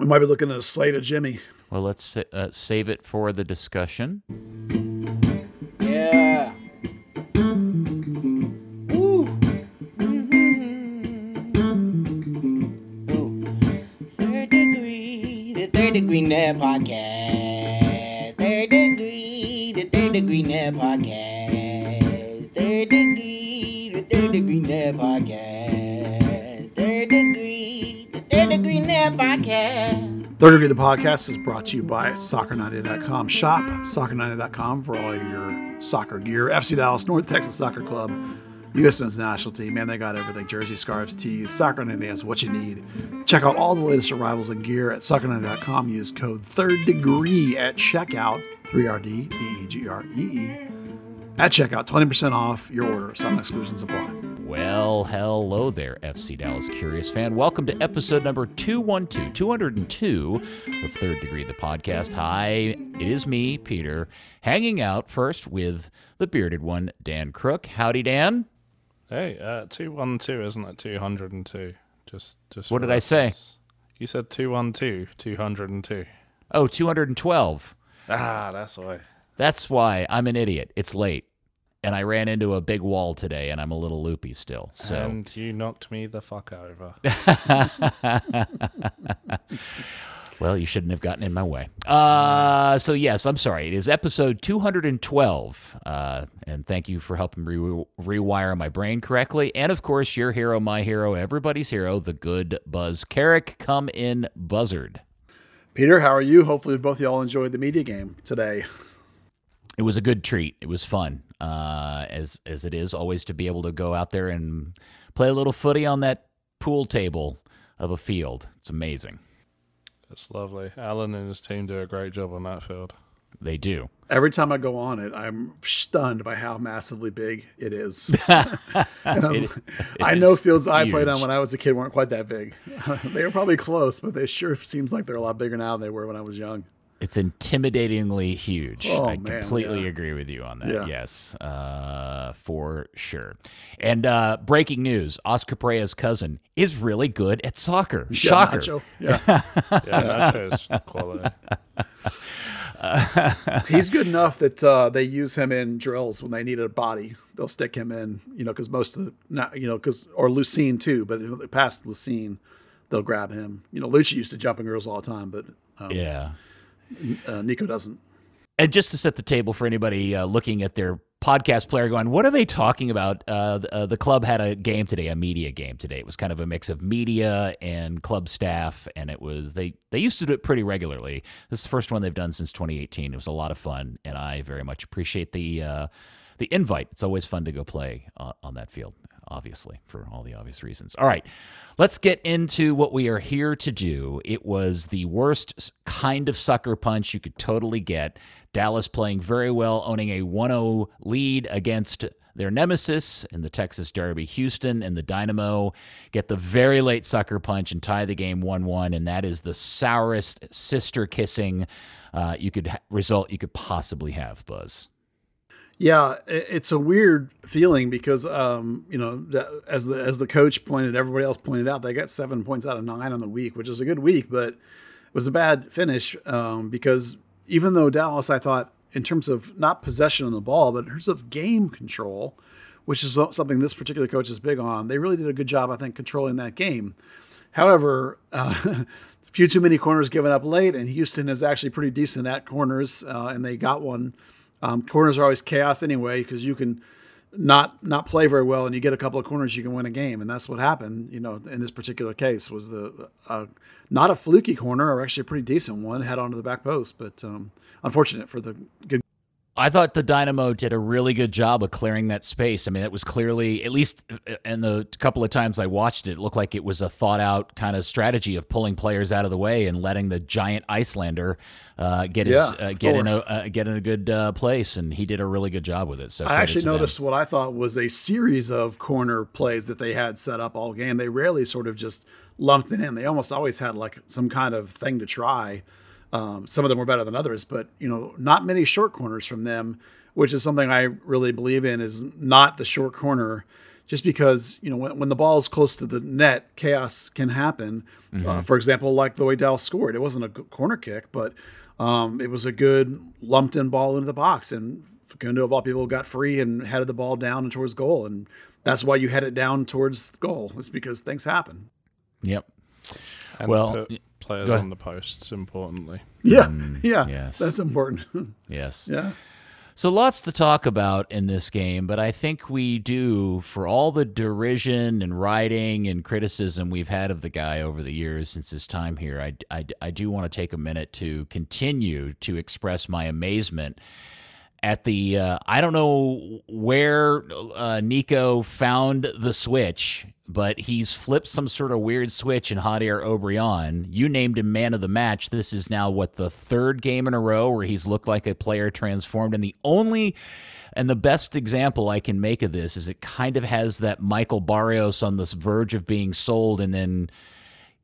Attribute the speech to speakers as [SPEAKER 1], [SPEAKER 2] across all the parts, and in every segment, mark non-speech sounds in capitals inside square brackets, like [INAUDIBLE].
[SPEAKER 1] We might be looking at a slate of Jimmy.
[SPEAKER 2] Well, let's uh, save it for the discussion.
[SPEAKER 3] Yeah. Woo. Mm-hmm. Ooh. Third degree, the third degree net podcast. Third Degree the Podcast
[SPEAKER 1] is brought to you by Soccer90.com. Shop Soccer90.com for all your soccer gear. FC Dallas, North Texas Soccer Club, U.S. Men's National Team. Man, they got everything jersey, scarves, tees. Soccer90 has what you need. Check out all the latest arrivals and gear at Soccer90.com. Use code Third Degree at checkout. 3RD, D-E-G-R-E-E. At checkout, 20% off your order. Some exclusions apply.
[SPEAKER 2] Well, hello there, FC Dallas Curious fan. Welcome to episode number 212, 202 of Third Degree, the podcast. Hi, it is me, Peter, hanging out first with the bearded one, Dan Crooke. Howdy, Dan.
[SPEAKER 4] Hey, uh, two one two, isn't it? Two hundred and two. Just, just.
[SPEAKER 2] What did I say?
[SPEAKER 4] You said two one two, two hundred and two.
[SPEAKER 2] Oh, 212.
[SPEAKER 4] Ah, that's why.
[SPEAKER 2] That's why I'm an idiot. It's late. And I ran into a big wall today, and I'm a little loopy still. So,
[SPEAKER 4] And you knocked me the fuck over. [LAUGHS]
[SPEAKER 2] well, you shouldn't have gotten in my way. Uh, so yes, I'm sorry. It is episode 212, uh, and thank you for helping me re- rewire my brain correctly. And of course, your hero, my hero, everybody's hero, the good Buzz Carrick. Come in, Buzzard.
[SPEAKER 1] Peter, how are you? Hopefully, both of y'all enjoyed the media game today.
[SPEAKER 2] It was a good treat. It was fun, uh, as as it is always to be able to go out there and play a little footy on that pool table of a field. It's amazing.
[SPEAKER 4] It's lovely. Alan and his team do a great job on that field.
[SPEAKER 2] They do.
[SPEAKER 1] Every time I go on it, I'm stunned by how massively big it is. [LAUGHS] I, was-
[SPEAKER 2] It- [LAUGHS]
[SPEAKER 1] I know
[SPEAKER 2] is
[SPEAKER 1] fields I played on when I was a kid weren't quite that big. [LAUGHS] they were probably close, but they sure seems like they're a lot bigger now than they were when I was young.
[SPEAKER 2] It's intimidatingly huge.
[SPEAKER 1] Oh,
[SPEAKER 2] I
[SPEAKER 1] man,
[SPEAKER 2] completely
[SPEAKER 1] yeah.
[SPEAKER 2] agree with you on that.
[SPEAKER 1] Yeah.
[SPEAKER 2] Yes, uh, for sure. And uh, breaking news: Oscar Pareja's cousin is really good at soccer.
[SPEAKER 1] Yeah,
[SPEAKER 2] Shocker.
[SPEAKER 1] Nacho. [LAUGHS] Yeah.
[SPEAKER 4] Yeah, Nacho's quality. [LAUGHS]
[SPEAKER 1] He's good enough that uh, they use him in drills when they need a body. They'll stick him in, you know, because most of the, not, you know, because, or Lucine too, but past Lucine, they'll grab him. You know, Luchi used to jump in girls all the time, but um,
[SPEAKER 2] Yeah.
[SPEAKER 1] Uh, Nico doesn't.
[SPEAKER 2] And just to set the table for anybody uh, looking at their podcast player going, what are they talking about? Uh, the, uh, the club had a game today, a media game today. It was kind of a mix of media and club staff, and it was they they used to do it pretty regularly. This is the first one they've done since 2018. It was a lot of fun, and I very much appreciate the uh, the invite. It's always fun to go play on, on that field. Obviously, for all the obvious reasons. All right, let's get into what we are here to do. It was the worst kind of sucker punch you could totally get. Dallas playing very well, owning a 1 0 lead against their nemesis in the Texas Derby. Houston and the Dynamo get the very late sucker punch and tie the game 1 1. And that is the sourest sister kissing uh, you could ha- result you could possibly have, Buzz.
[SPEAKER 1] Yeah, it's a weird feeling because, um, you know, as the as the coach pointed, everybody else pointed out, they got seven points out of nine on the week, which is a good week, but it was a bad finish um, because even though Dallas, I thought, in terms of not possession of the ball, but in terms of game control, which is something this particular coach is big on, they really did a good job, I think, controlling that game. However, uh, [LAUGHS] a few too many corners given up late, and Houston is actually pretty decent at corners, uh, and they got one. Um, corners are always chaos anyway because you can not not play very well, and you get a couple of corners, you can win a game, and that's what happened. You know, in this particular case, was the uh, not a fluky corner, or actually a pretty decent one, head onto the back post, but um, unfortunate for the good
[SPEAKER 2] I thought the Dynamo did a really good job of clearing that space. I mean, it was clearly, at least in the couple of times I watched it, it looked like it was a thought out kind of strategy of pulling players out of the way and letting the giant Icelander uh, get his
[SPEAKER 1] Yeah,
[SPEAKER 2] uh, get in a uh, get in a good uh, place, and he did a really good job with it. So
[SPEAKER 1] I actually
[SPEAKER 2] to them.
[SPEAKER 1] noticed what I thought was a series of corner plays that they had set up all game. They rarely sort of just lumped it in. They almost always had like some kind of thing to try. Um, some of them were better than others, but you know, not many short corners from them, which is something I really believe in. Is not the short corner just because you know when, when the ball is close to the net, chaos can happen. Uh, for example, like the way Dallas scored, it wasn't a corner kick, but um, it was a good lumped in ball into the box, and Facundo of all people got free and headed the ball down and towards goal, and that's why you head it down towards goal. It's because things happen.
[SPEAKER 2] Yep.
[SPEAKER 4] And
[SPEAKER 2] Well,
[SPEAKER 4] put
[SPEAKER 2] y-
[SPEAKER 4] players on the posts importantly.
[SPEAKER 1] Yeah, [LAUGHS] yeah,
[SPEAKER 2] yes.
[SPEAKER 1] that's important. [LAUGHS]
[SPEAKER 2] Yes.
[SPEAKER 1] yeah.
[SPEAKER 2] So lots to talk about in this game, but I think we do for all the derision and writing and criticism we've had of the guy over the years since his time here. I, I, I do want to take a minute to continue to express my amazement at the uh, I don't know where uh, Nico found the switch, but he's flipped some sort of weird switch in Jader Obrian. You named him man of the match. This is now what the third game in a row where he's looked like a player transformed, and the only and the best example I can make of this is it kind of has that Michael Barrios on this verge of being sold, and then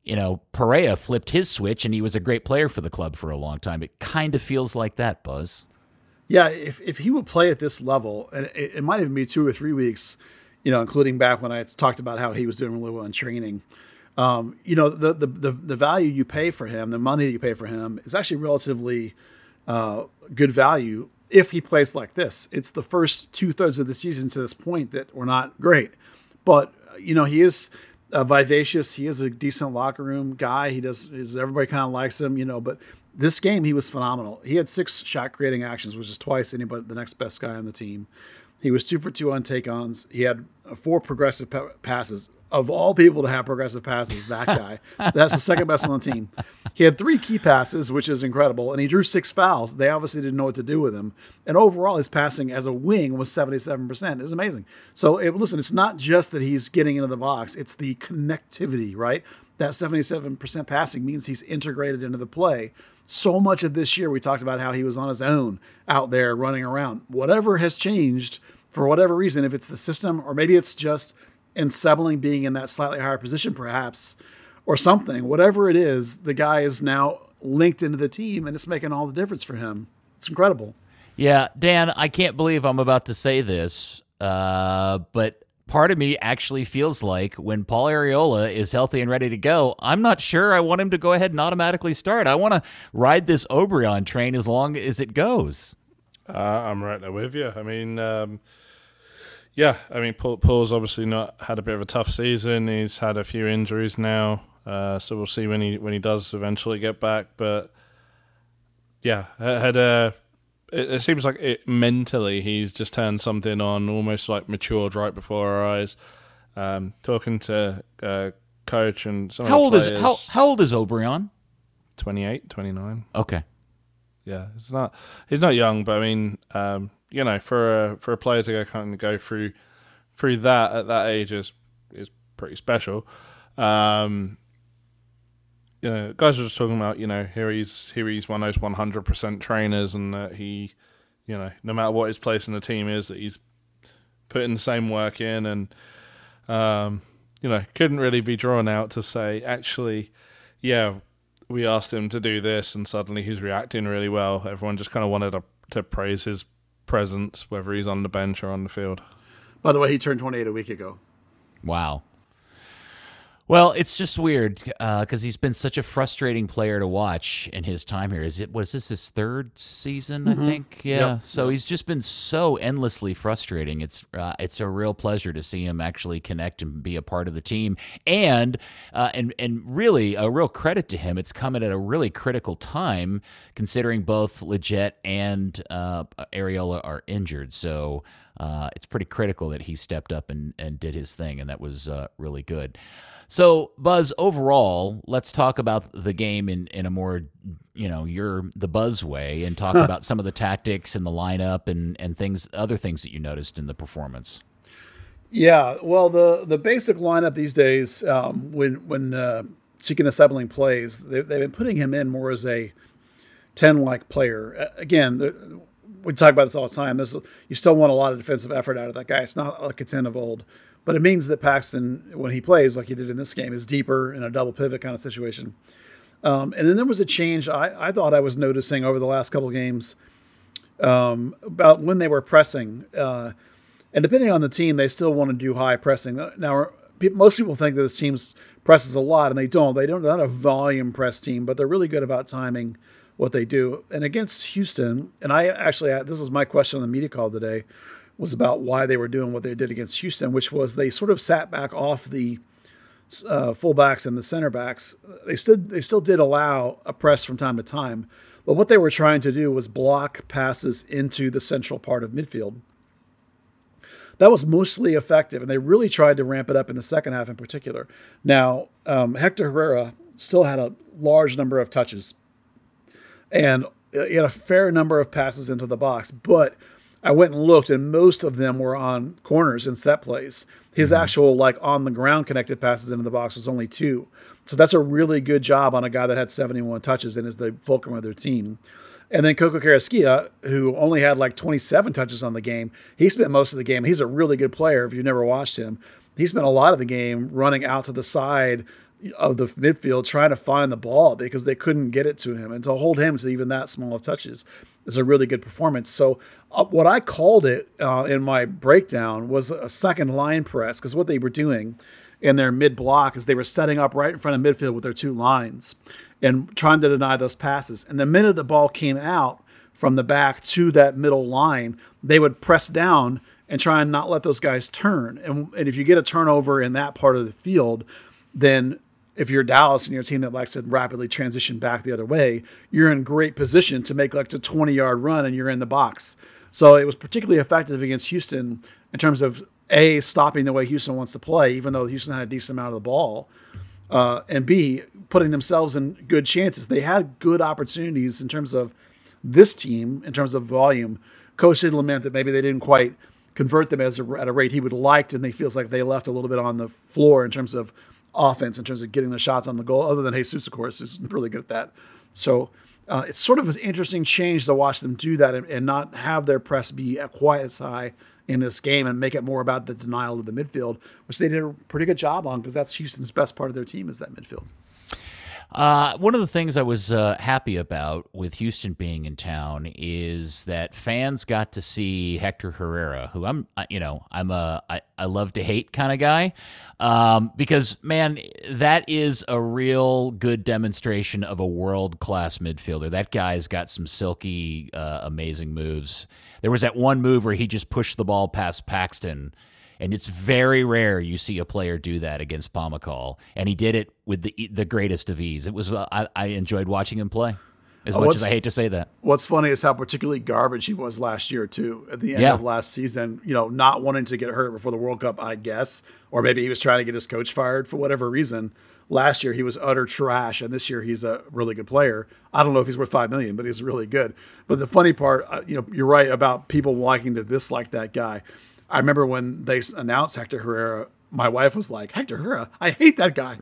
[SPEAKER 2] you know Pareja flipped his switch, and he was a great player for the club for a long time. It kind of feels like that, Buzz.
[SPEAKER 1] Yeah, if, if he would play at this level, and it, it might even be two or three weeks, you know, including back when I talked about how he was doing really well in training. Um, you know, the, the the the value you pay for him, the money that you pay for him, is actually relatively uh, good value if he plays like this. It's the first two thirds of the season to this point that were not great, but you know he is uh, vivacious. He is a decent locker room guy. He does. Everybody kind of likes him, you know, but this game he was phenomenal. He had six shot creating actions, which is twice anybody the next best guy on the team. He was two for two on take ons. He had four progressive pa- passes. Of all people to have progressive passes, that guy. [LAUGHS] That's the second best on the team. He had three key passes, which is incredible, and he drew six fouls. They obviously didn't know what to do with him. And overall, his passing as a wing was 77%. It's amazing. So, it, listen, it's not just that he's getting into the box, it's the connectivity, right? That 77% passing means he's integrated into the play. So much of this year, we talked about how he was on his own out there running around. Whatever has changed, for whatever reason, if it's the system or maybe it's just and Ntsabeleng being in that slightly higher position, perhaps, or something, whatever it is, the guy is now linked into the team and it's making all the difference for him. It's incredible.
[SPEAKER 2] Yeah, Dan, I can't believe I'm about to say this, uh, but part of me actually feels like when Paul Arriola is healthy and ready to go, I'm not sure I want him to go ahead and automatically start. I want to ride this Obrian train as long as it goes.
[SPEAKER 4] Uh, I'm right there with you. I mean, um, yeah, I mean, Paul, Paul's obviously not had a bit of a tough season. He's had a few injuries now, uh, so we'll see when he when he does eventually get back. But yeah, had a. It, it seems like it mentally he's just turned something on, almost like matured right before our eyes. Um, talking to uh, coach and some
[SPEAKER 2] How
[SPEAKER 4] of
[SPEAKER 2] old
[SPEAKER 4] the
[SPEAKER 2] is how how old is Obrian?
[SPEAKER 4] 28, 29.
[SPEAKER 2] Okay.
[SPEAKER 4] Yeah, it's not. He's not young, but I mean, um, you know, for a for a player to go kind of go through through that at that age is is pretty special. Um, you know, guys were just talking about you know here he's here he's one of those one hundred percent trainers, and that he, you know, no matter what his place in the team is, that he's putting the same work in, and um, you know, couldn't really be drawn out to say actually, yeah, we asked him to do this, and suddenly he's reacting really well. Everyone just kind of wanted to, to praise his presence, whether he's on the bench or on the field.
[SPEAKER 1] By the way, he turned 28 a week ago.
[SPEAKER 2] Wow. Well, it's just weird because he's been such a frustrating player to watch in his time here. Is it was this his third season? I think. Yeah.
[SPEAKER 1] Yep.
[SPEAKER 2] So he's just been so endlessly frustrating. It's uh, it's a real pleasure to see him actually connect and be a part of the team, and uh, and and really a real credit to him. It's coming at a really critical time considering both Lletget and uh, Arriola are injured. So. Uh, it's pretty critical that he stepped up and, and did his thing, and that was uh, really good. So, Buzz, overall, let's talk about the game in, in a more, you know, you're the Buzz way and talk about some of the tactics and the lineup and, and things, other things that you noticed in the performance.
[SPEAKER 1] Yeah, well, the the basic lineup these days, um, when when uh, Ntsabeleng plays, they, they've been putting him in more as a ten like player. Again, the, we talk about this all the time. This, you still want a lot of defensive effort out of that guy. It's not like a ten of old, but it means that Paxton, when he plays like he did in this game, is deeper in a double pivot kind of situation. Um, and then there was a change I, I thought I was noticing over the last couple games um, about when they were pressing. Uh, And depending on the team, they still want to do high pressing. Now, most people think that this team presses a lot, and they don't. They don't. They're not a volume press team, but they're really good about timing what they do. And against Houston, and I actually this was my question on the media call today, was about why they were doing what they did against Houston, which was they sort of sat back off the uh, fullbacks and the center backs. They still they still did allow a press from time to time, but what they were trying to do was block passes into the central part of midfield. That was mostly effective, and they really tried to ramp it up in the second half in particular. Now, um, Hector Herrera still had a large number of touches, and he had a fair number of passes into the box, but I went and looked, and most of them were on corners and set plays. His mm-hmm. actual like on the ground connected passes into the box was only two. So that's a really good job on a guy that had 71 touches and is the fulcrum of their team. And then Coco Carrasquilla, who only had like 27 touches on the game, he spent most of the game. He's a really good player. If you've never watched him, he spent a lot of the game running out to the side of the midfield trying to find the ball because they couldn't get it to him. And to hold him to even that small of touches is a really good performance. So, uh, what I called it uh, in my breakdown was a second line press because what they were doing in their mid block is they were setting up right in front of midfield with their two lines and trying to deny those passes. And the minute the ball came out from the back to that middle line, they would press down and try and not let those guys turn. And, and if you get a turnover in that part of the field, then if you're Dallas and you're a team that likes to rapidly transition back the other way, you're in great position to make like a 20 yard run and you're in the box. So it was particularly effective against Houston in terms of a stopping the way Houston wants to play, even though Houston had a decent amount of the ball, uh, and B putting themselves in good chances. They had good opportunities in terms of this team, in terms of volume. Coach did lament that maybe they didn't quite convert them as a, at a rate he would have liked, and he feels like they left a little bit on the floor in terms of offense, in terms of getting the shots on the goal. Other than Jesus, of course, is really good at that. So. Uh, it's sort of an interesting change to watch them do that and, and not have their press be quite as high in this game and make it more about the denial of the midfield, which they did a pretty good job on because that's Houston's best part of their team is that midfield.
[SPEAKER 2] Uh, one of the things I was uh, happy about with Houston being in town is that fans got to see Hector Herrera, who I'm, you know, I'm a I, I love to hate kind of guy, um, because man, that is a real good demonstration of a world class midfielder. That guy's got some silky, uh, amazing moves. There was that one move where he just pushed the ball past Paxton and it's very rare you see a player do that against Pomykal, and he did it with the the greatest of ease. It was uh, I, I enjoyed watching him play. As uh, much as I hate to say that.
[SPEAKER 1] What's funny is how particularly garbage he was last year too. At the end yeah. of last season, you know, not wanting to get hurt before the World Cup, I guess, or maybe he was trying to get his coach fired for whatever reason. Last year he was utter trash, and this year he's a really good player. I don't know if he's worth five million, but he's really good. But the funny part, uh, you know, you're right about people liking to dislike that guy. I remember when they announced Hector Herrera, my wife was like, Hector Herrera, I hate that guy.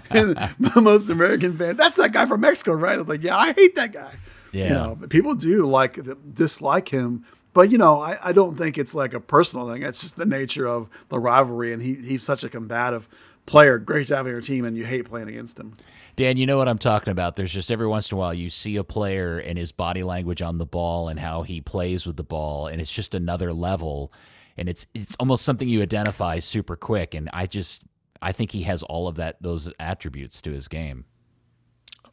[SPEAKER 1] [LAUGHS] and most American fan, that's that guy from Mexico, right? I was like, yeah, I hate that guy. Yeah. You know, people do like dislike him, but you know, I, I don't think it's like a personal thing. It's just the nature of the rivalry, and he he's such a combative player. Great to have on your team, and you hate playing against him.
[SPEAKER 2] Dan, you know what I'm talking about. There's just every once in a while you see a player and his body language on the ball and how he plays with the ball, and it's just another level. And it's it's almost something you identify super quick. And I just I think he has all of that those attributes to his game.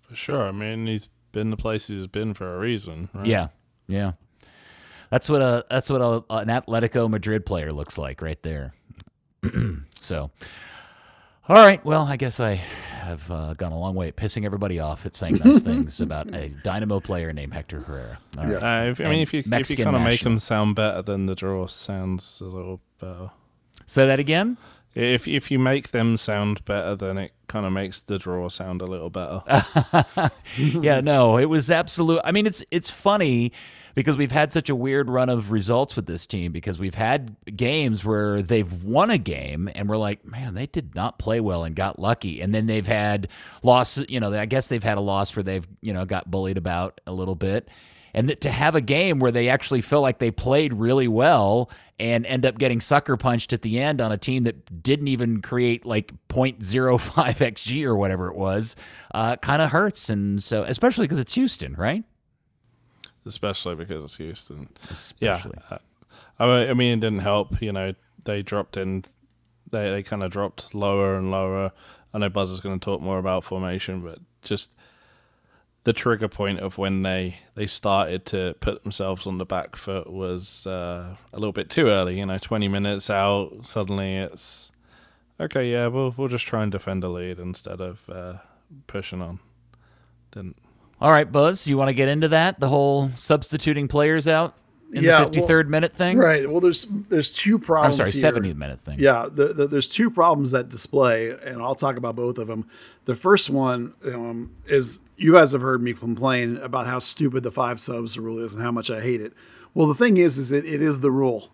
[SPEAKER 4] For sure. I mean, he's been the place he's been for a reason. Right?
[SPEAKER 2] Yeah, yeah. That's what a that's what a, an Atletico Madrid player looks like right there. [CLEARS THROAT] so, all right. Well, I guess I have uh, gone a long way at pissing everybody off at saying nice [LAUGHS] things about a Dynamo player named Hector Herrera.
[SPEAKER 4] Right. Yeah. Uh, if, I mean, if you if you kind of make him sound better, then the draw sounds a little better.
[SPEAKER 2] Say that again.
[SPEAKER 4] If if you make them sound better, then it kind of makes the draw sound a little better. [LAUGHS]
[SPEAKER 2] yeah, no, it was absolute. I mean, it's it's funny because we've had such a weird run of results with this team because we've had games where they've won a game and we're like, man, they did not play well and got lucky. And then they've had losses, you know, I guess they've had a loss where they've, you know, got bullied about a little bit. And that to have a game where they actually feel like they played really well and end up getting sucker punched at the end on a team that didn't even create like 0.05 xg or whatever it was, uh, kind of hurts. And so, especially because it's Houston, right?
[SPEAKER 4] especially because it's Houston.
[SPEAKER 2] Especially.
[SPEAKER 4] Yeah. I mean, I mean, it didn't help. You know, they dropped in. They they kind of dropped lower and lower. I know Buzz is going to talk more about formation, but just the trigger point of when they they started to put themselves on the back foot was uh, a little bit too early. You know, twenty minutes out, suddenly it's okay. Yeah, we'll we'll just try and defend the lead instead of uh, pushing on. Didn't.
[SPEAKER 2] All right, Buzz, you want to get into that? The whole substituting players out in
[SPEAKER 1] Yeah,
[SPEAKER 2] the 53rd minute thing?
[SPEAKER 1] Right. Well, there's there's two problems.
[SPEAKER 2] I'm sorry,
[SPEAKER 1] here.
[SPEAKER 2] 70 minute thing.
[SPEAKER 1] Yeah, the, the, there's two problems that display, and I'll talk about both of them. The first one um, is you guys have heard me complain about how stupid the five subs rule is and how much I hate it. Well, the thing is, is that it is the rule,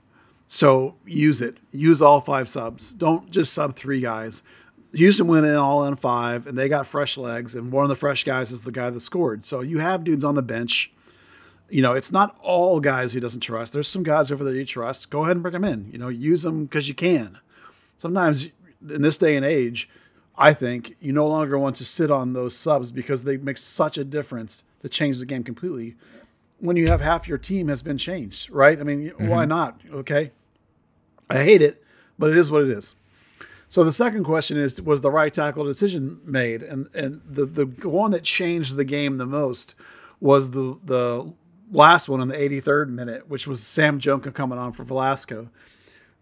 [SPEAKER 1] so use it. Use all five subs. Don't just sub three guys. Houston went in all on five, and they got fresh legs, and one of the fresh guys is the guy that scored. So you have dudes on the bench you know, it's not all guys he doesn't trust. There's some guys over there you trust. Go ahead and bring them in. You know, use them because you can. Sometimes in this day and age, I think you no longer want to sit on those subs because they make such a difference to change the game completely. When you have half your team has been changed, right? I mean, why mm-hmm. not? Okay, I hate it, but it is what it is. So the second question is: Was the right tackle decision made? And and the the one that changed the game the most was the the last one in the 83rd minute, which was Sam Junqua coming on for Velasco.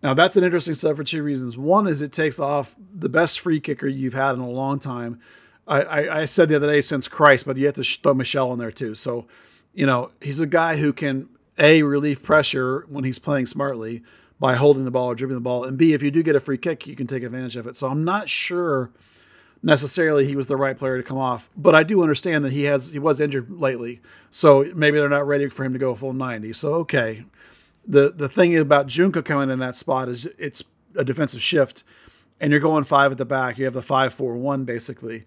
[SPEAKER 1] Now that's an interesting stuff for two reasons. One is it takes off the best free kicker you've had in a long time. I, I, I said the other day since Christ, but you have to throw Michel in there too. So, you know, he's a guy who can a relieve pressure when he's playing smartly by holding the ball or dribbling the ball, and b if you do get a free kick, you can take advantage of it. So I'm not sure necessarily he was the right player to come off, but I do understand that he has he was injured lately, so maybe they're not ready for him to go full 90. So okay, the the thing about Junqua coming in that spot is it's a defensive shift, and you're going five at the back. You have the five four one basically.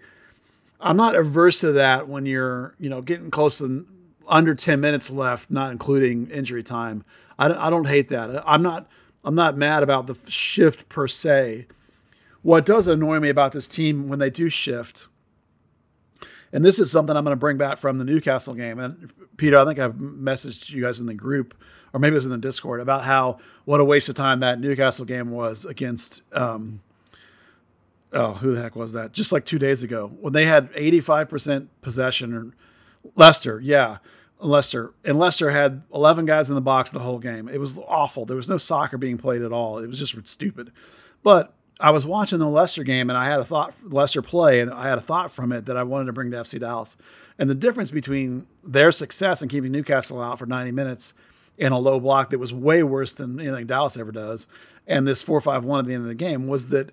[SPEAKER 1] I'm not averse to that when you're you know getting close to under 10 minutes left, not including injury time. I don't, I don't hate that. I'm not I'm not mad about the shift per se. What does annoy me about this team when they do shift, and this is something I'm going to bring back from the Newcastle game. And Peter, I think I messaged you guys in the group, or maybe it was in the Discord, about how what a waste of time that Newcastle game was against. Um, oh, who the heck was that? Just like two days ago when they had 85% possession. Or Leicester, yeah, Leicester, and Leicester had 11 guys in the box the whole game. It was awful. There was no soccer being played at all. It was just stupid. But I was watching the Leicester game and I had a thought Leicester play and I had a thought from it that I wanted to bring to FC Dallas. And the difference between their success in keeping Newcastle out for 90 minutes in a low block that was way worse than anything Dallas ever does, and this 4-5-1 at the end of the game was that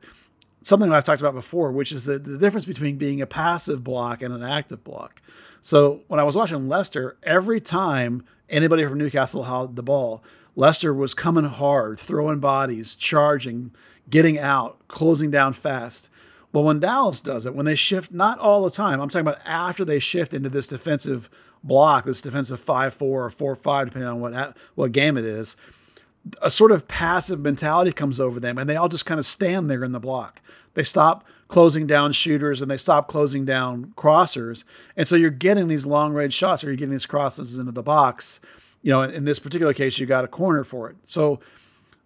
[SPEAKER 1] something I've talked about before, which is that the difference between being a passive block and an active block. So when I was watching Leicester, every time anybody from Newcastle held the ball, Leicester was coming hard, throwing bodies, charging, getting out, closing down fast. Well, when Dallas does it, when they shift, not all the time, I'm talking about after they shift into this defensive block, this defensive 5 4 or 4 5, depending on what, what game it is, a sort of passive mentality comes over them and they all just kind of stand there in the block. They stop closing down shooters and they stop closing down crossers. And so you're getting these long range shots or you're getting these crosses into the box. You know, in this particular case, you got a corner for it. So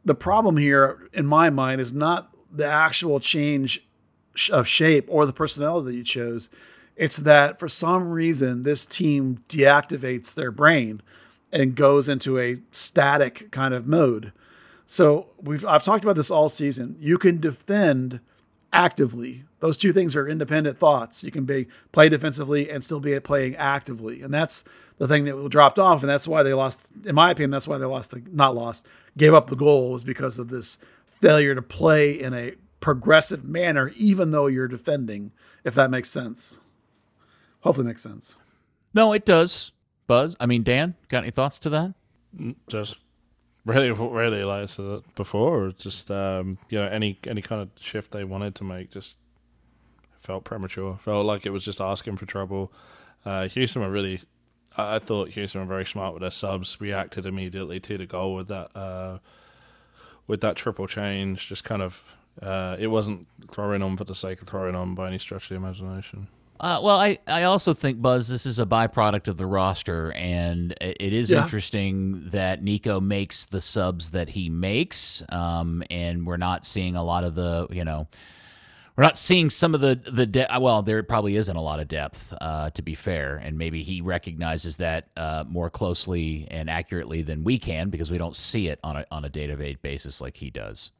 [SPEAKER 1] the problem here, in my mind, is not the actual change of shape or the personnel that you chose. It's that for some reason, this team deactivates their brain and goes into a static kind of mode. So we've I've talked about this all season. You can defend actively. Those two things are independent thoughts. You can be play defensively and still be playing actively, and that's the thing that dropped off, and that's why they lost. In my opinion, that's why they lost. The, not lost, gave up the goal was because of this failure to play in a progressive manner, even though you're defending. If that makes sense. Hopefully, makes sense.
[SPEAKER 2] No, it does. Buzz, I mean, Dan, got any thoughts to that?
[SPEAKER 4] Mm, just really, really like said before, just um, you know, any any kind of shift they wanted to make just felt premature. Felt like it was just asking for trouble. Uh, Houston were really, I, I thought Houston were very smart with their subs. Reacted immediately to the goal with that uh, with that triple change. Just kind of, uh, it wasn't throwing on for the sake of throwing on by any stretch of the imagination.
[SPEAKER 2] Uh, well, I, I also think Buzz, this is a byproduct of the roster, and it, it is
[SPEAKER 1] Yeah.
[SPEAKER 2] interesting that Nico makes the subs that he makes, um, and we're not seeing a lot of the you know we're not seeing some of the the de- well there probably isn't a lot of depth uh, to be fair and maybe he recognizes that uh, more closely and accurately than we can because we don't see it on a on a day to day basis like he does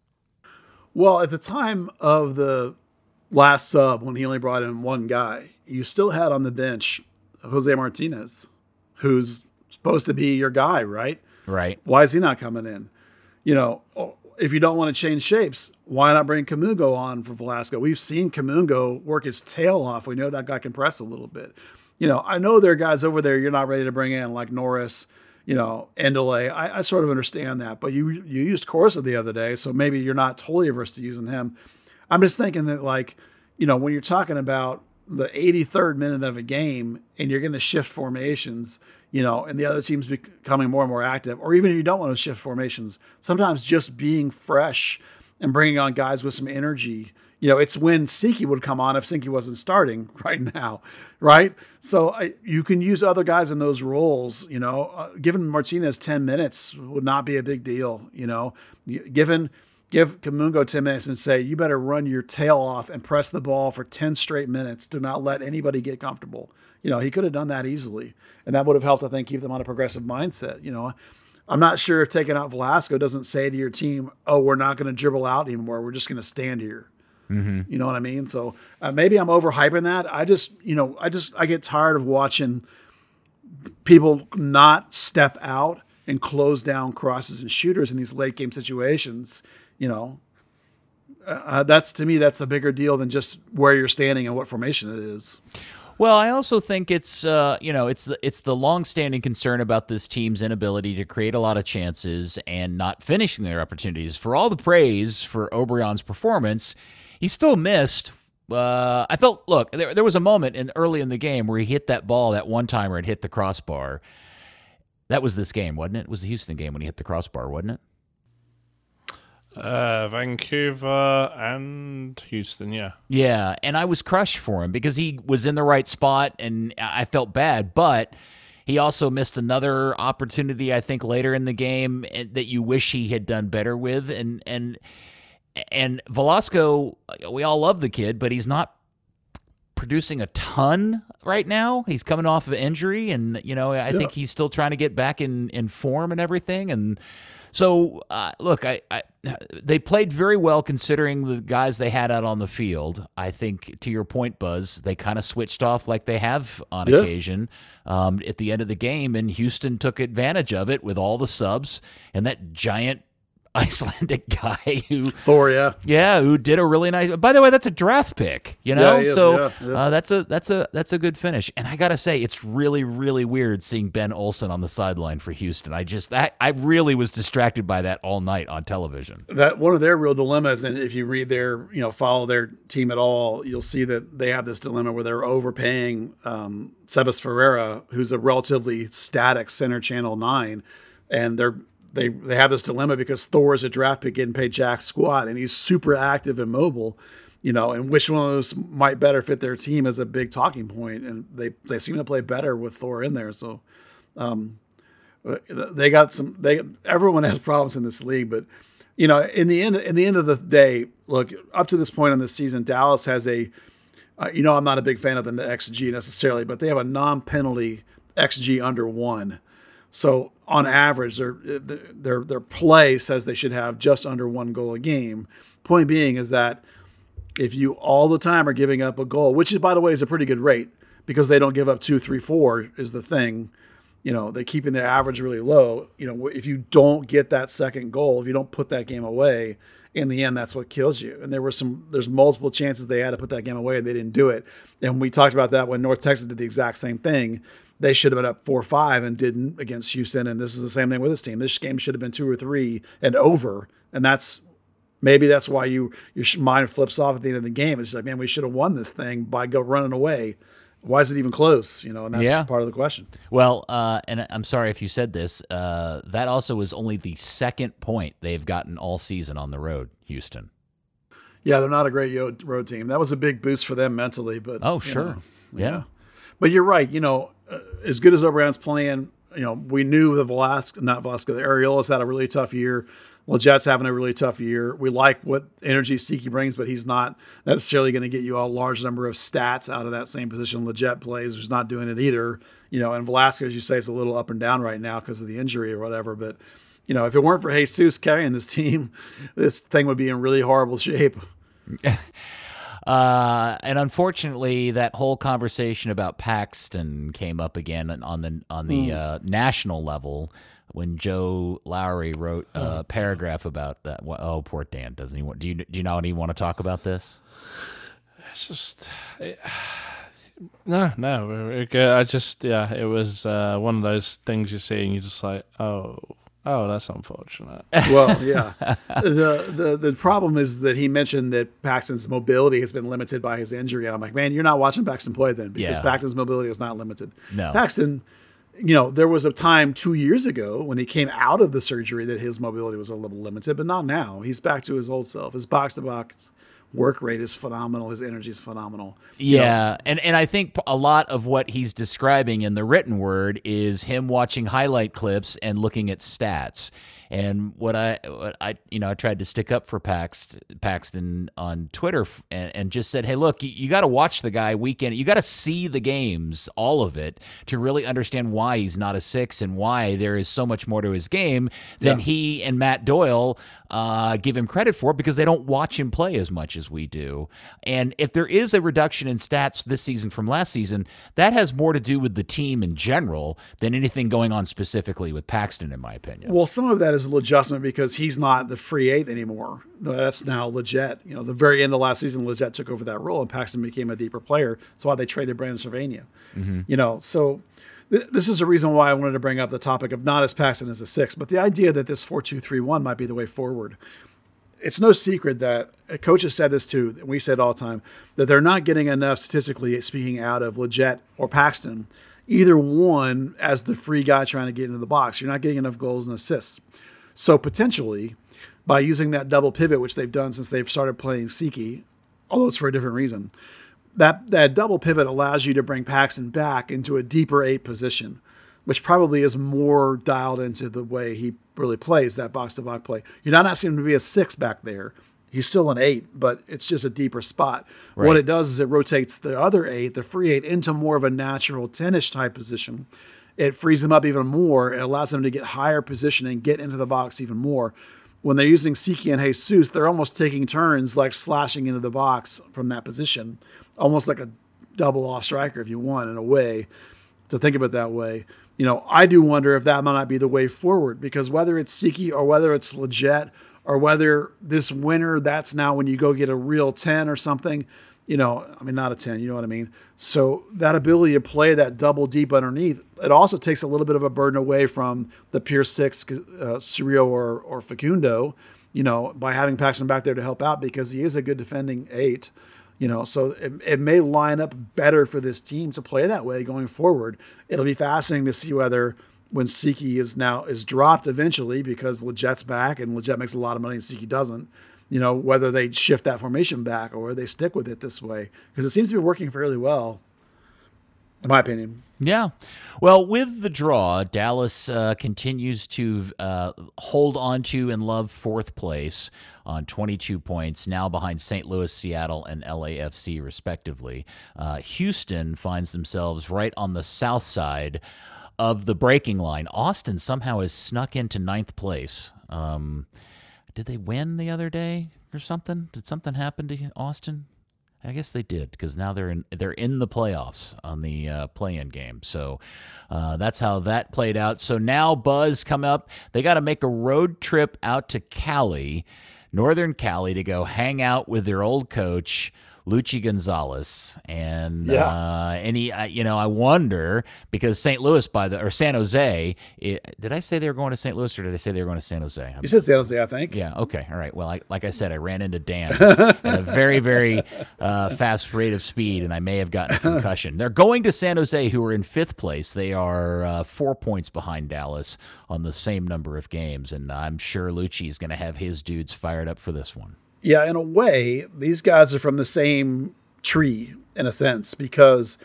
[SPEAKER 1] Well, at the time of the last sub, when he only brought in one guy, you still had on the bench Jose Martinez, who's supposed to be your guy, right?
[SPEAKER 2] right
[SPEAKER 1] Why is he not coming in? You know, if you don't want to change shapes, why not bring Kamungo on for Velasco? We've seen Kamungo work his tail off. We know that guy can press a little bit. You know, I know there are guys over there you're not ready to bring in, like Norris, you know, Endeley. I, I sort of understand that, but you you used Corsa the other day, so maybe you're not totally averse to using him. I'm just thinking that, like, you know, when you're talking about the 83rd minute of a game and you're going to shift formations, you know, and the other team's becoming more and more active, or even if you don't want to shift formations, sometimes just being fresh and bringing on guys with some energy. You know, it's when Tsiki would come on if Tsiki wasn't starting [LAUGHS] right now, right? So I, you can use other guys in those roles. You know, uh, giving Martinez ten minutes would not be a big deal. You know, given give Kamungo 10 minutes and say, you better run your tail off and press the ball for 10 straight minutes. Do not let anybody get comfortable. You know, he could have done that easily. And that would have helped, I think, keep them on a progressive mindset. You know, I'm not sure if taking out Velasco doesn't say to your team, oh, we're not going to dribble out anymore. We're just going to stand here.
[SPEAKER 2] mm-hmm.
[SPEAKER 1] You know what I mean? So uh, maybe I'm overhyping that. I just, you know, I just, I get tired of watching people not step out and close down crosses and shooters in these late game situations. You know, uh, that's to me, that's a bigger deal than just where you're standing and what formation it is.
[SPEAKER 2] Well, I also think it's uh, you know it's the it's the longstanding concern about this team's inability to create a lot of chances and not finishing their opportunities. For all the praise for Obrian's performance, he still missed. Uh, I felt look there there was a moment in early in the game where he hit that ball that one timer and hit the crossbar. That was this game, wasn't it? It was the Houston game when he hit the crossbar, wasn't it?
[SPEAKER 4] Uh, Vancouver and Houston, yeah.
[SPEAKER 2] Yeah, and I was crushed for him because he was in the right spot and I felt bad, but he also missed another opportunity I think later in the game eh, that you wish he had done better with and and and Velasco we all love the kid, but he's not producing a ton right now. He's coming off of injury and you know, I
[SPEAKER 1] Yeah.
[SPEAKER 2] think he's still trying to get back in in form and everything and so uh, look, I, I they played very well considering the guys they had out on the field. I think to your point, Buzz, they kind of switched off like they have on
[SPEAKER 1] Yeah.
[SPEAKER 2] occasion um, at the end of the game, and Houston took advantage of it with all the subs and that giant [LAUGHS] Icelandic guy who
[SPEAKER 1] Thor, yeah.
[SPEAKER 2] yeah, who did a really nice. By the way, that's a draft pick, you know.
[SPEAKER 1] Yeah, he is,
[SPEAKER 2] so
[SPEAKER 1] yeah, yeah.
[SPEAKER 2] Uh, that's a that's a that's a good finish. And I gotta say, it's really really weird seeing Ben Olsen on the sideline for Houston. I just that I really was distracted by that all night on television.
[SPEAKER 1] that one of their real dilemmas, and if you read their, you know, follow their team at all, you'll see that they have this dilemma where they're overpaying um, Sebas Ferreira, who's a relatively static center channel nine, and they're they they have this dilemma because Thor is a draft pick getting paid jack squat, and he's super active and mobile. You know, and which one of those might better fit their team as a big talking point, and they they seem to play better with Thor in there. So they got some they everyone has problems in this league but you know in the end in the end of the day look up to this point in this season dallas has a uh, you know i'm not a big fan of the xg necessarily but they have a non-penalty xg under one so on average their their their play says they should have just under one goal a game. Point being is that if you all the time are giving up a goal which is by the way is a pretty good rate because they don't give up two three four is the thing. You know they're keeping their average really low. You know if you don't get that second goal if you don't put that game away in the end that's what kills you. And there were some there's multiple chances they had to put that game away and they didn't do it. And we talked about that when north texas did the exact same thing they should have been up four or five and didn't against houston and this is the same thing with this team this game should have been two or three and over and that's maybe that's why you your mind flips off at the end of the game it's like man we should have won this thing by go running away why is it even close you know and that's
[SPEAKER 2] Yeah.
[SPEAKER 1] part of the question
[SPEAKER 2] Well, uh, and I'm sorry if you said this. Uh, that also is only the second point they've gotten all season on the road, Houston.
[SPEAKER 1] Yeah, they're not a great road team. That was a big boost for them mentally, but
[SPEAKER 2] Oh, sure.
[SPEAKER 1] know,
[SPEAKER 2] Yeah.
[SPEAKER 1] But you're right. You know, uh, as good as Obrian's playing, you know, we knew the Velasquez, not Velasquez, the Arriola's had a really tough year. Lletget's having a really tough year. We like what energy Tsiki brings, but he's not necessarily going to get you a large number of stats out of that same position Lletget plays. Who's not doing it either. You know, and Velasquez, as you say, is a little up and down right now because of the injury or whatever. But you know, if it weren't for Jesus carrying this team, [LAUGHS] this thing would be in really horrible shape. [LAUGHS]
[SPEAKER 2] Uh, and unfortunately, that whole conversation about Paxton came up again on the on the
[SPEAKER 1] Hmm.
[SPEAKER 2] uh, national level when Joe Lowery wrote a paragraph about that. Oh, poor Dan. Doesn't he want? Do you do you know any want to talk about this?
[SPEAKER 4] It's just it, [SIGHS] no, no. we're- we're good. I just yeah, it was uh, one of those things you see and you're just like, oh, oh, that's unfortunate. [LAUGHS]
[SPEAKER 1] Well, yeah. [LAUGHS] the, the the problem is that he mentioned that Paxton's mobility has been limited by his injury. And I'm like, man, you're not watching Paxton play then because
[SPEAKER 2] Yeah.
[SPEAKER 1] Paxton's mobility is not limited.
[SPEAKER 2] No.
[SPEAKER 1] Paxton, you know, there was a time two years ago when he came out of the surgery that his mobility was a little limited, but not now. He's back to his old self. His box to box work rate is phenomenal. His energy is phenomenal. You know,
[SPEAKER 2] Yeah, and and I think a lot of what he's describing in the written word is him watching highlight clips and looking at stats. And what I, what I, you know, I tried to stick up for Paxton, Paxton on Twitter and, and just said, "Hey, look, you, you got to watch the guy weekend. You got to see the games, all of it, to really understand why he's not a six and why there is so much more to his game than
[SPEAKER 1] Yeah.
[SPEAKER 2] he and Matt Doyle uh, give him credit for because they don't watch him play as much as we do. And if there is a reduction in stats this season from last season, that has more to do with the team in general than anything going on specifically with Paxton, in my opinion.
[SPEAKER 1] Well, some of that is an adjustment because he's not the free eight anymore. That's now Lletget. You know, the very end of last season, Lletget took over that role, and Paxton became a deeper player. That's why they traded Brandon Servania. Mm-hmm. You know, so th- this is a reason why I wanted to bring up the topic of not as Paxton as a six, but the idea that this four two three one might be the way forward. It's no secret that coaches said this too, and we said all the time that they're not getting enough statistically speaking out of Lletget or Paxton, either one as the free guy trying to get into the box. You're not getting enough goals and assists. So potentially, by using that double pivot, which they've done since they've started playing Tsiki, although it's for a different reason, that that double pivot allows you to bring Paxton back into a deeper eight position, which probably is more dialed into the way he really plays that box to box play. You're not asking him to be a six back there. He's still an eight, but it's just a deeper spot. What it does is it rotates the other eight, the free eight, into more of a natural 10 ish type position. It frees him up even more. It allows him to get higher position and get into the box even more. When they're using Tsiki and Jesus, they're almost taking turns like slashing into the box from that position, almost like a double off striker, if you want, in a way to think of it that way. You know, I do wonder if that might not be the way forward because whether it's Tsiki or whether it's Lletget or whether this winter that's now when you go get a real 10 or something, you know, I mean, not a 10, you know what I mean? So that ability to play that double deep underneath, it also takes a little bit of a burden away from the pier six, uh, Cerrillo or, or Facundo, you know, by having Paxton back there to help out because he is a good defending eight. You know, so it, it may line up better for this team to play that way going forward. It'll be fascinating to see whether when Tsiki is now is dropped eventually because Lletget's back and Lletget makes a lot of money and Tsiki doesn't. You know, whether they shift that formation back or they stick with it this way because it seems to be working fairly well, in my opinion.
[SPEAKER 2] Yeah. Well, with the draw, Dallas uh, continues to uh, hold on to and love fourth place on 22 points, now behind St. Louis, Seattle, and LAFC, respectively. Uh, Houston finds themselves right on the south side of the breaking line. Austin somehow has snuck into ninth place. Um, did they win the other day or something? Did something happen to Austin? I guess they did because now they're in they're in the playoffs on the uh, play-in game. So uh, that's how that played out. So now Buzz come up. They got to make a road trip out to Cali, Northern Cali, to go hang out with their old coach. Luchi Gonzalez and
[SPEAKER 1] Yeah.
[SPEAKER 2] uh, any uh, you know I wonder because St. Louis by the or San Jose it, did I say they were going to St. Louis or did I say they were going to San Jose? I'm
[SPEAKER 1] You said San Jose, I think.
[SPEAKER 2] yeah. Okay. All right. Well, I, like I said, I ran into Dan [LAUGHS] at a very, very uh, fast rate of speed, and I may have gotten a concussion. They're going to San Jose, who are in fifth place. They are uh, four points behind Dallas on the same number of games, and I'm sure Luchi's going to have his dudes fired up for this one.
[SPEAKER 1] Yeah, in a way, these guys are from the same tree in a sense because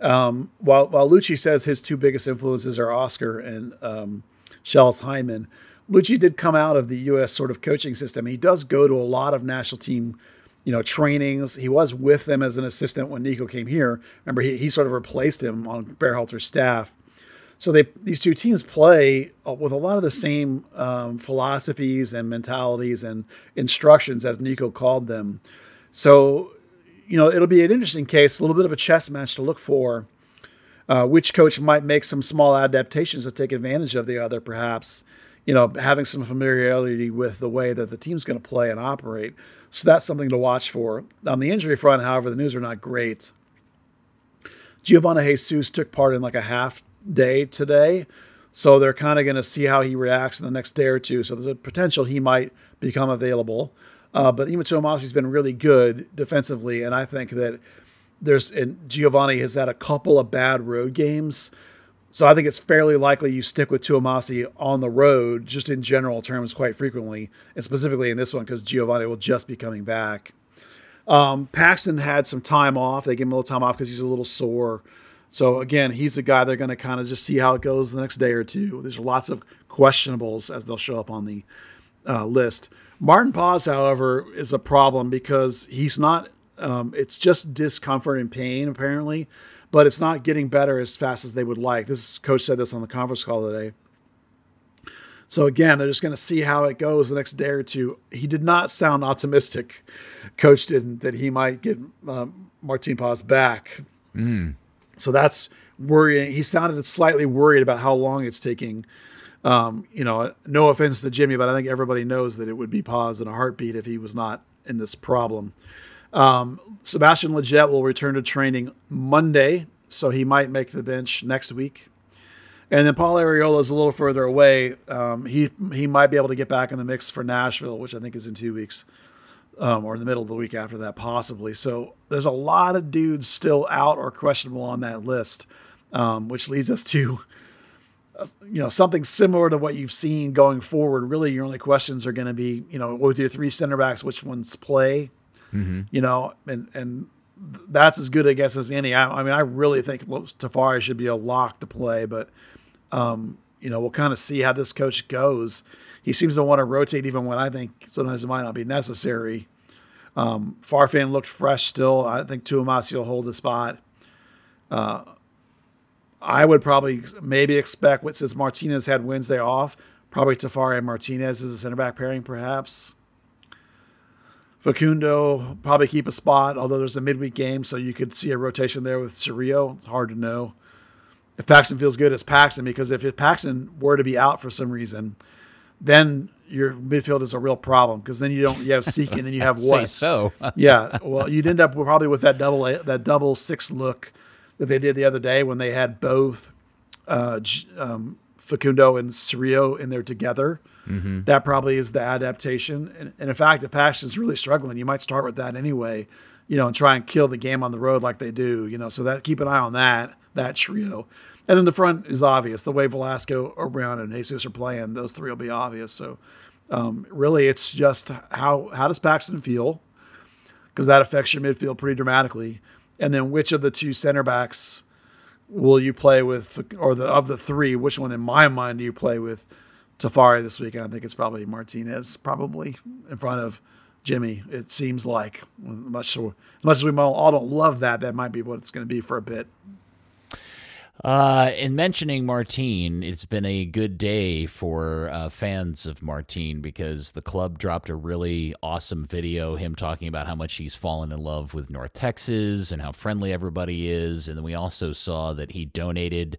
[SPEAKER 1] Um, while while Luchi says his two biggest influences are Oscar and um, Schellas Hyndman, Luchi did come out of the U.S. sort of coaching system. He does go to a lot of national team, you know, trainings. He was with them as an assistant when Nico came here. Remember, he, he sort of replaced him on Berhalter's staff. So they these two teams play uh, with a lot of the same um, philosophies and mentalities and instructions as Nico called them. So, you know, it'll be an interesting case, a little bit of a chess match to look for. Uh, which coach might make some small adaptations to take advantage of the other, perhaps, you know, having some familiarity with the way that the team's going to play and operate. So that's something to watch for. On the injury front, however, the news are not great. Geovane Jesus took part in like a half day today. So they're kind of going to see how he reacts in the next day or two. So there's a potential he might become available. Uh, but Ima Twumasi's been really good defensively, and I think that there's and Geovane has had a couple of bad road games. So I think it's fairly likely you stick with Twumasi on the road, just in general terms, quite frequently, and specifically in this one because Geovane will just be coming back. Um, Paxton had some time off. They gave him a little time off because he's a little sore. So again, he's a guy they're going to kind of just see how it goes the next day or two. There's lots of questionables as they'll show up on the uh, list. Maarten Paes, however, is a problem because he's not. Um, it's just discomfort and pain apparently, but it's not getting better as fast as they would like. This coach said this on the conference call today. So again, they're just going to see how it goes the next day or two. He did not sound optimistic. Coach didn't that he might get um, Maarten Paes back.
[SPEAKER 2] Mm.
[SPEAKER 1] So that's worrying. He sounded slightly worried about how long it's taking. Um, you know, no offense to Jimmy, but I think everybody knows that it would be Paes in a heartbeat if he was not in this problem. Um, Sebastian Lletget will return to training Monday, so he might make the bench next week. And then Paul Arriola is a little further away. Um, he he might be able to get back in the mix for Nashville, which I think is in two weeks, um, or in the middle of the week after that, possibly. So there's a lot of dudes still out or questionable on that list, um, which leads us to uh, you know something similar to what you've seen going forward. Really, your only questions are going to be you know with your three center backs, which ones play,
[SPEAKER 2] Mm-hmm.
[SPEAKER 1] you know, and and that's as good a guess as any. I, I mean, I really think Tafari should be a lock to play, but um, you know, we'll kind of see how this coach goes. He seems to want to rotate even when I think sometimes it might not be necessary. Um, Farfan looked fresh still. I think Twumasi will hold the spot. Uh, I would probably maybe expect, since Martinez had Wednesday off, probably Tafari and Martinez as a center back pairing, perhaps. Facundo probably keep a spot, although there's a midweek game, so you could see a rotation there with Cerrillo. It's hard to know if Paxton feels good as Paxton, because if Paxton were to be out for some reason, then your midfield is a real problem because then you don't you have [LAUGHS] Tsiki and then you have what?
[SPEAKER 2] so. [LAUGHS]
[SPEAKER 1] yeah, well, you'd end up probably with that double that double six look that they did the other day when they had both uh, um, Facundo and Cerrillo in there together. That probably is the adaptation. And, and in fact, if Paxton's really struggling, you might start with that anyway, you know, and try and kill the game on the road like they do, you know. So that keep an eye on that that trio. And then the front is obvious. The way Velasco, Obrian, and Jesus are playing, those three will be obvious. So um, really, it's just how how does Paxton feel? because that affects your midfield pretty dramatically. And then which of the two center backs will you play with, or the of the three, which one in my mind do you play with Tafari this weekend? I think it's probably Martinez, probably in front of Jimmy. It seems like much as much as we all don't love that, that might be what it's going to be for a bit.
[SPEAKER 2] Uh, in mentioning Maarten, it's been a good day for uh, fans of Maarten because the club dropped a really awesome video, him talking about how much he's fallen in love with North Texas and how friendly everybody is. And then we also saw that he donated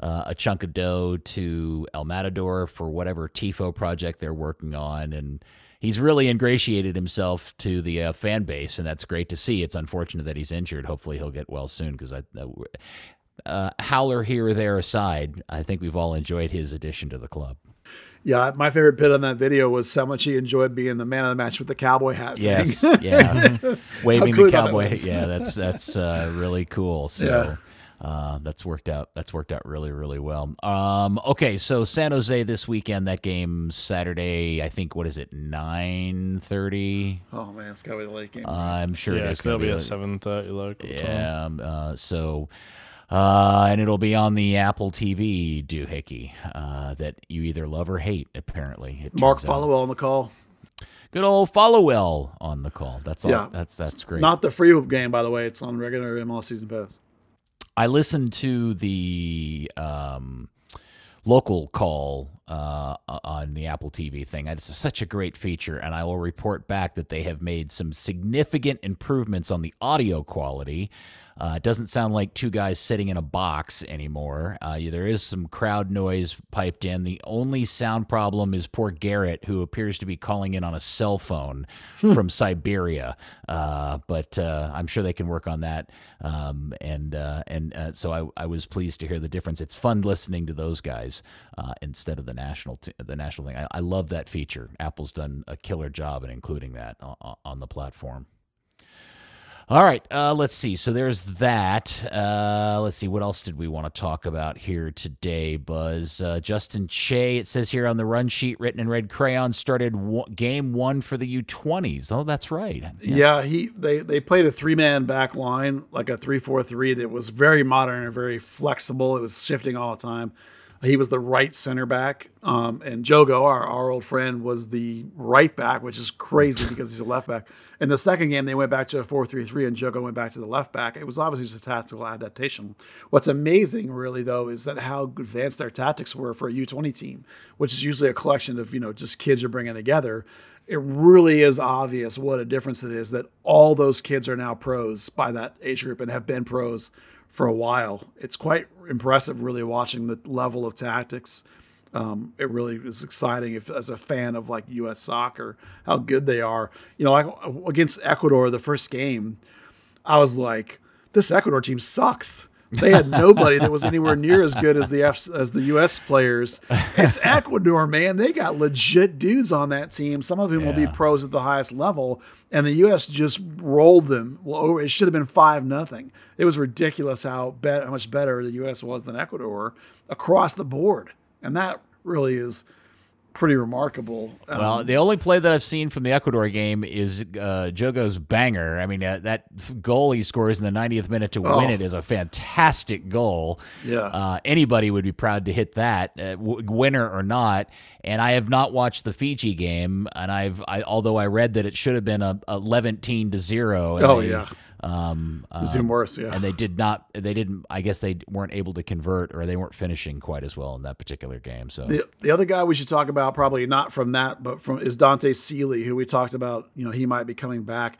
[SPEAKER 2] uh, a chunk of dough to El Matador for whatever TIFO project they're working on. And he's really ingratiated himself to the uh, fan base, and that's great to see. It's unfortunate that he's injured. Hopefully, he'll get well soon because I. Uh, howler here or there aside, I think we've all enjoyed his addition to the club.
[SPEAKER 1] Yeah, my favorite bit on that video was how much he enjoyed being the man of the match with the cowboy hat. thing.
[SPEAKER 2] Yes, [LAUGHS] yeah, waving
[SPEAKER 1] cool
[SPEAKER 2] the cowboy.
[SPEAKER 1] was.
[SPEAKER 2] Yeah, that's that's uh, really cool. [LAUGHS] So.
[SPEAKER 1] Yeah.
[SPEAKER 2] Uh, that's worked out. That's worked out really, really well. Um, okay, so San Jose this weekend. That game Saturday. I think what is it? Nine thirty.
[SPEAKER 1] Oh man, it's got to be the late game.
[SPEAKER 2] I'm sure it
[SPEAKER 4] yeah,
[SPEAKER 2] is
[SPEAKER 4] it's gonna
[SPEAKER 2] going
[SPEAKER 4] be a seven thirty local time.
[SPEAKER 2] Yeah. um, Uh, so Uh, and it'll be on the Apple TV doohickey uh, that you either love or hate. Apparently,
[SPEAKER 1] Mark
[SPEAKER 2] out.
[SPEAKER 1] Followill on the call.
[SPEAKER 2] good old Followill on the call. That's all.
[SPEAKER 1] Yeah.
[SPEAKER 2] That's that's great.
[SPEAKER 1] Not the free game, by the way. It's on regular MLS season pass.
[SPEAKER 2] I listened to the um, local call uh, on the Apple TV thing. It's such a great feature, and I will report back that they have made some significant improvements on the audio quality. Uh, it doesn't sound like two guys sitting in a box anymore. Uh, there is some crowd noise piped in. The only sound problem is poor Garrett, who appears to be calling in on a cell phone from Siberia. Uh, but uh, I'm sure they can work on that. Um, and uh, and uh, so I, I was pleased to hear the difference. It's fun listening to those guys uh, instead of the national t- the national thing. I, I love that feature. Apple's done a killer job in including that on, on the platform. All right, uh, let's see. So there's that. Uh, let's see. What else did we want to talk about here today, Buzz? Uh, Justin Che, it says here on the run sheet, written in red crayon, started one, game one for the U20s. Oh, that's right. Yes.
[SPEAKER 1] Yeah, he they they played a three man back line, like a three four three that was very modern and very flexible. It was shifting all the time. He was the right center back, um, and Jogo, our, our old friend, was the right back, which is crazy [LAUGHS] because he's a left back. In the second game, they went back to a four three three, and Jogo went back to the left back. It was obviously just a tactical adaptation. What's amazing, really, though, is that how advanced their tactics were for a U twenty team, which is usually a collection of you know just kids you're bringing together it really is obvious what a difference it is that all those kids are now pros by that age group and have been pros for a while. It's quite impressive, really, watching the level of tactics. Um, it really is exciting if, as a fan of like U.S. soccer, how good they are. You know, like against Ecuador, the first game, I was like, this Ecuador team sucks. [LAUGHS] They had nobody that was anywhere near as good as the F, as the U.S. players. It's [LAUGHS] Ecuador, man. They got legit dudes on that team. Some of whom will be pros at the highest level, and the U.S. just rolled them. Well, oh, it should have been five nothing. It was ridiculous how be- how much better the U.S. was than Ecuador across the board, and that really is pretty remarkable. Um,
[SPEAKER 2] Well, the only play that I've seen from the Ecuador game is uh, Jogo's banger. I mean, uh, that goal he scores in the 90th minute to
[SPEAKER 1] Oh.
[SPEAKER 2] win it is a fantastic goal.
[SPEAKER 1] Yeah.
[SPEAKER 2] Uh, anybody would be proud to hit that, uh, w- winner or not. And I have not watched the Fiji game, and I've I, although I read that it should have been a, a 11 to zero.
[SPEAKER 1] Oh,
[SPEAKER 2] they,
[SPEAKER 1] yeah.
[SPEAKER 2] Um,
[SPEAKER 1] it was
[SPEAKER 2] um,
[SPEAKER 1] even worse. Yeah,
[SPEAKER 2] and they did not. They didn't. I guess they weren't able to convert, or they weren't finishing quite as well in that particular game. So
[SPEAKER 1] The, the other guy we should talk about, probably not from that, but from is Dante Sealy, who we talked about. You know, he might be coming back.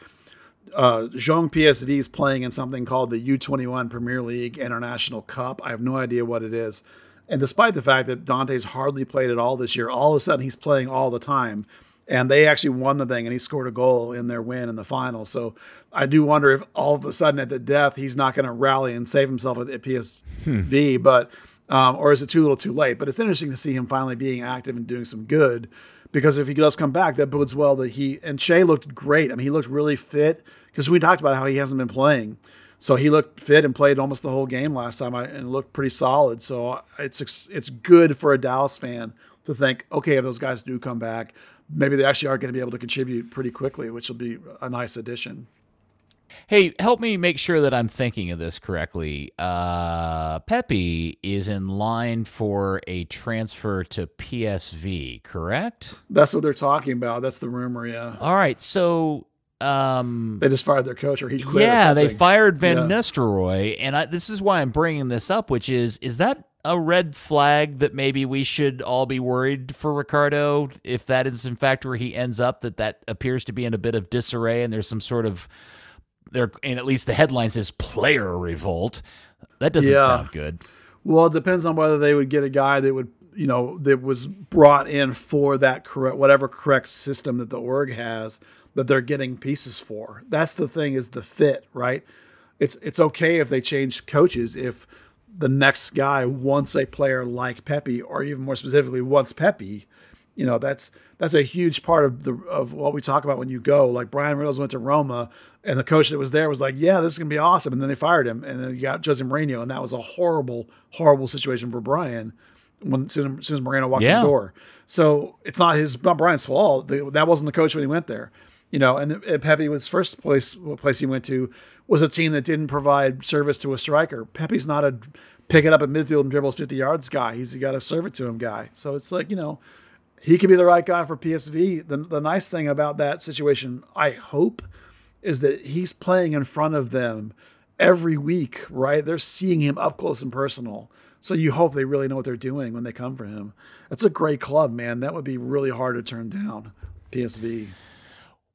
[SPEAKER 1] Uh, Jong PSV is playing in something called the U21 Premier League International Cup. I have no idea what it is. And despite the fact that Dante's hardly played at all this year, all of a sudden he's playing all the time. And they actually won the thing, and he scored a goal in their win in the final. So I do wonder if all of a sudden at the death he's not going to rally and save himself at, at PSV, hmm. but um, or is it too little, too late? But it's interesting to see him finally being active and doing some good, because if he does come back, that bodes well that he and Shea looked great. I mean, he looked really fit because we talked about how he hasn't been playing. So he looked fit and played almost the whole game last time, uh, and looked pretty solid. So uh, it's it's good for a Dallas fan to think, okay, if those guys do come back, maybe they actually are going to be able to contribute pretty quickly, which will be a nice addition.
[SPEAKER 2] Hey, help me make sure that I'm thinking of this correctly. Uh, Pepi is in line for a transfer to PSV, correct?
[SPEAKER 1] That's what they're talking about. That's the rumor. Yeah,
[SPEAKER 2] All right, so um,
[SPEAKER 1] they just fired their coach, or he quit. or
[SPEAKER 2] yeah, they fired Van
[SPEAKER 1] Yeah.
[SPEAKER 2] Nistelrooy, and I, this is why I'm bringing this up, which is is that a red flag that maybe we should all be worried for Ricardo if that is in fact where he ends up that that appears to be in a bit of disarray and there's some sort of there and at least the headline says player revolt. That doesn't
[SPEAKER 1] Yeah.
[SPEAKER 2] sound good.
[SPEAKER 1] Well, it depends on whether they would get a guy that would, you know, that was brought in for that correct, whatever correct system that the org has that they're getting pieces for. That's the thing is the fit, right? It's it's okay if they change coaches if the next guy wants a player like Pepi, or even more specifically wants Pepi. You know, that's that's a huge part of the of what we talk about when you go. Like Bryan Reynolds went to Roma, and the coach that was there was like, "Yeah, this is gonna be awesome," and then they fired him, and then you got Jose Mourinho, and that was a horrible, horrible situation for Bryan when as soon as soon as Mourinho walked
[SPEAKER 2] Yeah.
[SPEAKER 1] in the door. So it's not his not Bryan's fault. The- That wasn't the coach when he went there. You know, and, and Pepi was first place place he went to was a team that didn't provide service to a striker. Pepi's not a pick it up at midfield and dribbles 50 yards guy. He's got to serve it to him guy. So it's like, you know, he could be the right guy for PSV. The, the nice thing about that situation, I hope, is that he's playing in front of them every week, right? They're seeing him up close and personal. So you hope they really know what they're doing when they come for him. That's a great club, man. That would be really hard to turn down. PSV.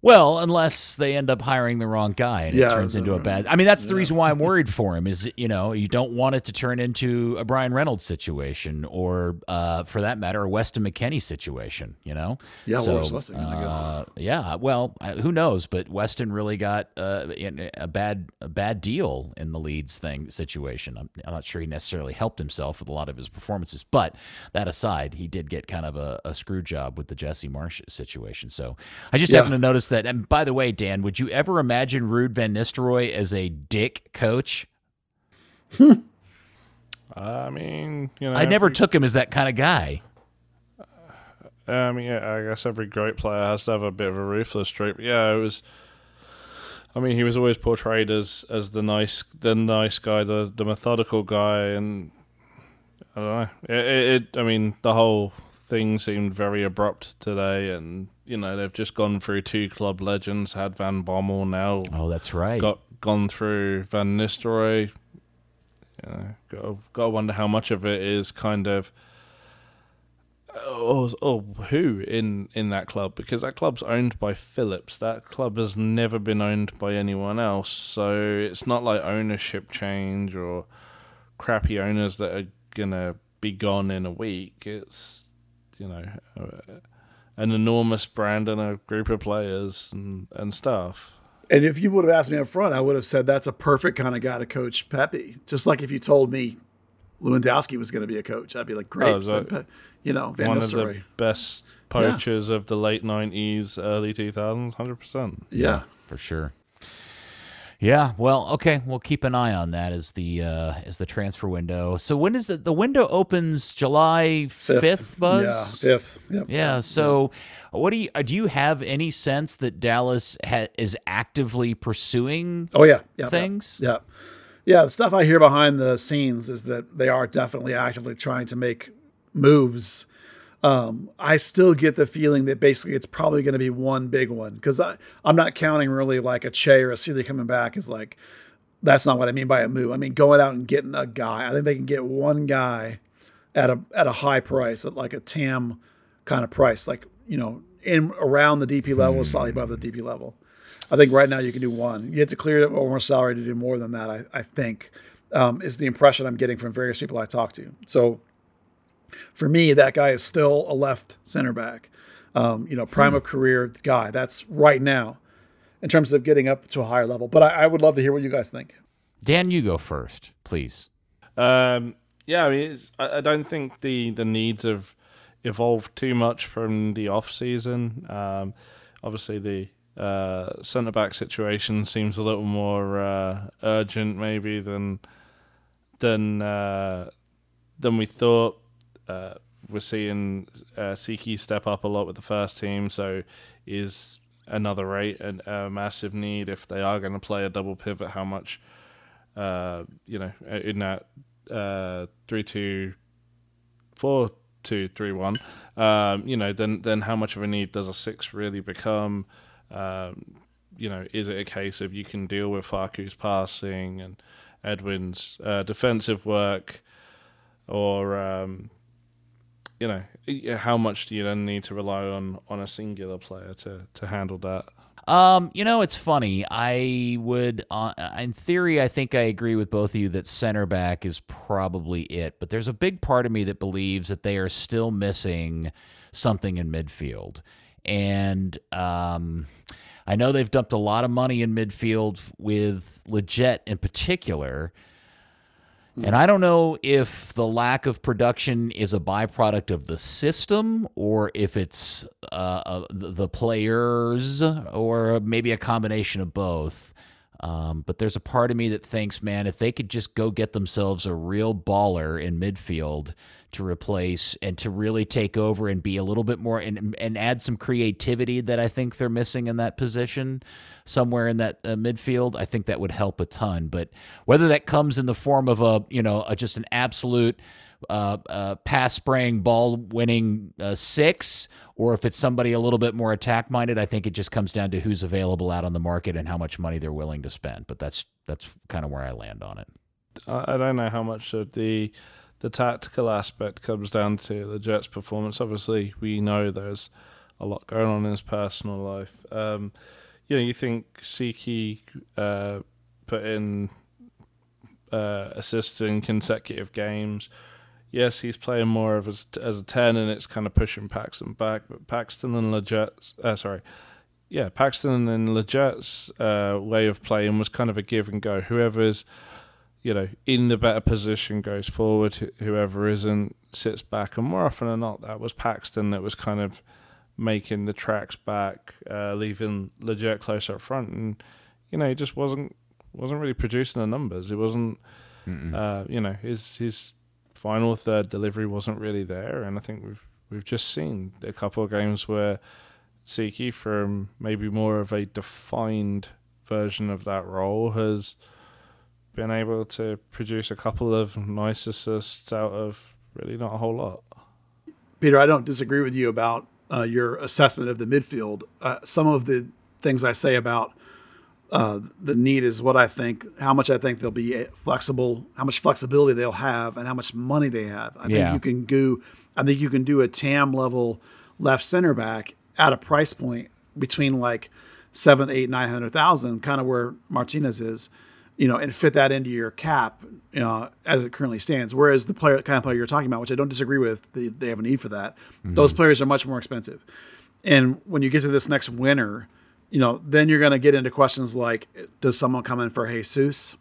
[SPEAKER 2] Well, unless they end up hiring the wrong guy and
[SPEAKER 1] Yeah,
[SPEAKER 2] it turns into a bad. I mean, that's the reason why I'm [LAUGHS] worried for him. Is you know you don't want it to turn into a Bryan Reynolds situation, or uh, for that matter, a Weston McKennie situation. You know.
[SPEAKER 1] Yeah,
[SPEAKER 2] So,
[SPEAKER 1] where's Weston
[SPEAKER 2] uh, yeah. Well, uh, who knows? But Weston really got uh, in a bad a bad deal in the Leeds thing situation. I'm, I'm not sure he necessarily helped himself with a lot of his performances, but that aside, he did get kind of a, a screw job with the Jesse Marsch situation. So I just
[SPEAKER 1] Yeah.
[SPEAKER 2] happen to notice that. And by the way, Dan, would you ever imagine Ruud Van Nistelrooy as a dick coach?
[SPEAKER 4] I mean, you know,
[SPEAKER 2] I never
[SPEAKER 4] every-
[SPEAKER 2] took him as that kind of guy.
[SPEAKER 4] Uh, I mean, yeah, I guess every great player has to have a bit of a ruthless streak. But yeah, it was. I mean, he was always portrayed as as the nice, the nice guy, the the methodical guy, and I don't know. It, it, it I mean, the whole thing seemed very abrupt today, and you know they've just gone through two club legends, had Van Bommel now,
[SPEAKER 2] Oh, that's right.
[SPEAKER 4] got gone through Van Nistelrooy. You know, got got to wonder how much of it is kind of oh, oh who in in that club because that club's owned by Philips. That club has never been owned by anyone else, so it's not like ownership change or crappy owners that are gonna be gone in a week. It's you know uh, an enormous brand and a group of players and and stuff.
[SPEAKER 1] And if you would have asked me up front, I would have said that's a perfect kind of guy to coach Pepi. Just like if you told me Lewandowski was going to be a coach, I'd be like, great.
[SPEAKER 4] Oh, is that-
[SPEAKER 1] Pe- you know, Van
[SPEAKER 4] one of the best poachers of the late nineties, early two thousands, hundred percent.
[SPEAKER 1] Yeah.
[SPEAKER 2] for sure. Yeah, well, okay, we'll keep an eye on that as the uh, as the transfer window. So when is it? The window opens July fifth, Buzz.
[SPEAKER 1] Yeah, fifth. Yep.
[SPEAKER 2] Yeah. So, what do you uh, do? You have any sense that Dallas ha- is actively pursuing?
[SPEAKER 1] Oh yeah, yeah,
[SPEAKER 2] Things?
[SPEAKER 1] Yeah, yeah. The stuff I hear behind the scenes is that they are definitely actively trying to make moves. Um, I still get the feeling that basically it's probably going to be one big one because I'm not counting really like a Che or a Sealy coming back is like that's not what I mean by a move. I mean going out and getting a guy. I think they can get one guy at a at a high price, at like a TAM kind of price, like you know in around the DP level, slightly above the DP level. I think right now you can do one. You have to clear more salary to do more than that. I, I think um, is the impression I'm getting from various people I talk to. So for me, that guy is still a left center back. Um, you know, prime of career guy. That's right now in terms of getting up to a higher level. But I, I would love to hear what you guys think.
[SPEAKER 2] Dan, you go first, please.
[SPEAKER 4] Um, yeah, I mean, it's, I, I don't think the the needs have evolved too much from the off season. Um, obviously, the uh, centre back situation seems a little more uh, urgent, maybe than than uh, than we thought. Uh, we're seeing uh, Tsiki step up a lot with the first team, so is another rate and a massive need if they are going to play a double pivot. How much, uh, you know, in that uh, three two four two three one, um, you know, then then how much of a need does a six really become? Um, you know, is it a case of you can deal with Faku's passing and Edwin's uh, defensive work, or um, you know, how much do you then need to rely on on a singular player to to handle that?
[SPEAKER 2] Um, you know, it's funny. I would, uh, in theory, I think I agree with both of you that center back is probably it. But there's a big part of me that believes that they are still missing something in midfield. And um, I know they've dumped a lot of money in midfield with Lletget in particular. And I don't know if the lack of production is a byproduct of the system or if it's uh, uh, the the players or maybe a combination of both. Um, but there's a part of me that thinks, man, if they could just go get themselves a real baller in midfield to replace and to really take over and be a little bit more and, and add some creativity that I think they're missing in that position somewhere in that uh, midfield, I think that would help a ton. But whether that comes in the form of a, you know, a, just an absolute uh, uh, pass spraying, ball winning uh, six, or if it's somebody a little bit more attack minded, I think it just comes down to who's available out on the market and how much money they're willing to spend. But that's that's kind of where I land on it.
[SPEAKER 4] I don't know how much of the the tactical aspect comes down to the Jets' performance. Obviously, we know there's a lot going on in his personal life. Um, you know, you think Tsiki uh, put in uh, assists in consecutive games yes, he's playing more of as, as a 10 and it's kind of pushing Paxton back. But Paxton and Lletget's, uh, sorry, yeah, Paxton and Lletget's uh, way of playing was kind of a give and go. Whoever's, you know, in the better position goes forward, whoever isn't sits back. And more often than not, that was Paxton that was kind of making the tracks back, uh, leaving Lletget close up front. And, you know, he just wasn't wasn't really producing the numbers. It wasn't, uh, you know, his his final third delivery wasn't really there, and I think we've we've just seen a couple of games where Tsiki, from maybe more of a defined version of that role, has been able to produce a couple of nice assists out of really not a whole lot.
[SPEAKER 1] Peter, I don't disagree with you about uh, your assessment of the midfield. Uh, some of the things I say about uh, the need is what I think, how much I think they'll be flexible, how much flexibility they'll have, and how much money they have. I
[SPEAKER 2] Yeah.
[SPEAKER 1] think you can do, I think you can do a TAM level left center back at a price point between like seven, eight, nine hundred thousand, kind of where Martinez is, you know, and fit that into your cap, you know, as it currently stands. Whereas the player, kind of player you're talking about, which I don't disagree with, they, they have a need for that. Those players are much more expensive. And when you get to this next winter, you know, then you're going to get into questions like Does someone come in for Jesus?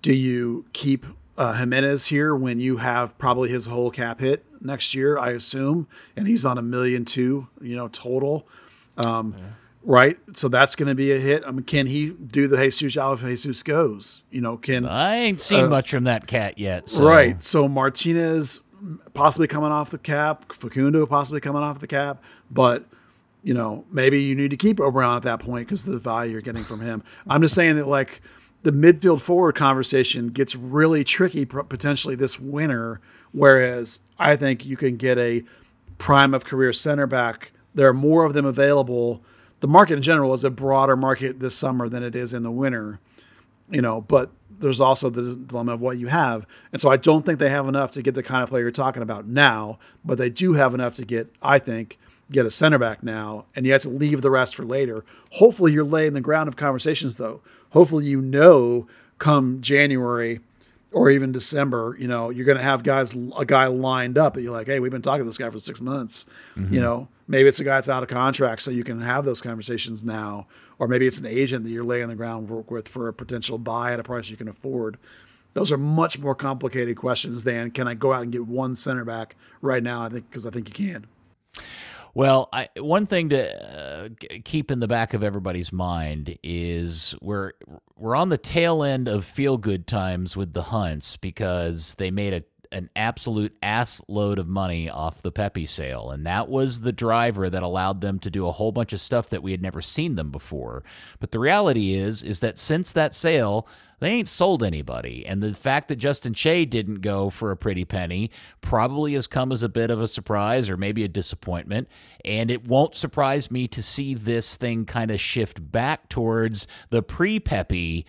[SPEAKER 1] Do you keep uh, Jimenez here when you have probably his whole cap hit next year, I assume, and he's on a million two, you know, total? Um, Right. So that's going to be a hit. I mean, can he do the Jesus out if Jesus goes? You know, can.
[SPEAKER 2] I ain't seen
[SPEAKER 1] Uh,
[SPEAKER 2] much from that cat yet. So.
[SPEAKER 1] Right. So Martinez possibly coming off the cap, Facundo possibly coming off the cap, but you know maybe you need to keep Obrian at that point because of the value you're getting from him. I'm just saying that like the midfield forward conversation gets really tricky potentially this winter. Whereas I think you can get a prime of career center back. There are more of them available. The market in general is a broader market this summer than it is in the winter you know, but there's also the dilemma of what you have. And so I don't think they have enough to get the kind of player you're talking about now, but they do have enough to get, I think, get a center back now, and you have to leave the rest for later. Hopefully you're laying the ground of conversations though. Hopefully you know come January or even December, you know, you're going to have guys, a guy lined up that you're like, hey, we've been talking to this guy for six months. Mm-hmm. You know, maybe it's a guy that's out of contract, so you can have those conversations now. Or maybe it's an agent that you're laying the groundwork with for a potential buy at a price you can afford. Those are much more complicated questions than can I go out and get one center back right now? I think because I think you can.
[SPEAKER 2] Well, I, one thing to uh, keep in the back of everybody's mind is we're we're on the tail end of feel good times with the Hunts because they made a an absolute ass load of money off the Pepi sale, and that was the driver that allowed them to do a whole bunch of stuff that we had never seen them before. But the reality is, is that since that sale, they ain't sold anybody. And the fact that Justin Che didn't go for a pretty penny probably has come as a bit of a surprise or maybe a disappointment. And it won't surprise me to see this thing kind of shift back towards the pre Pepi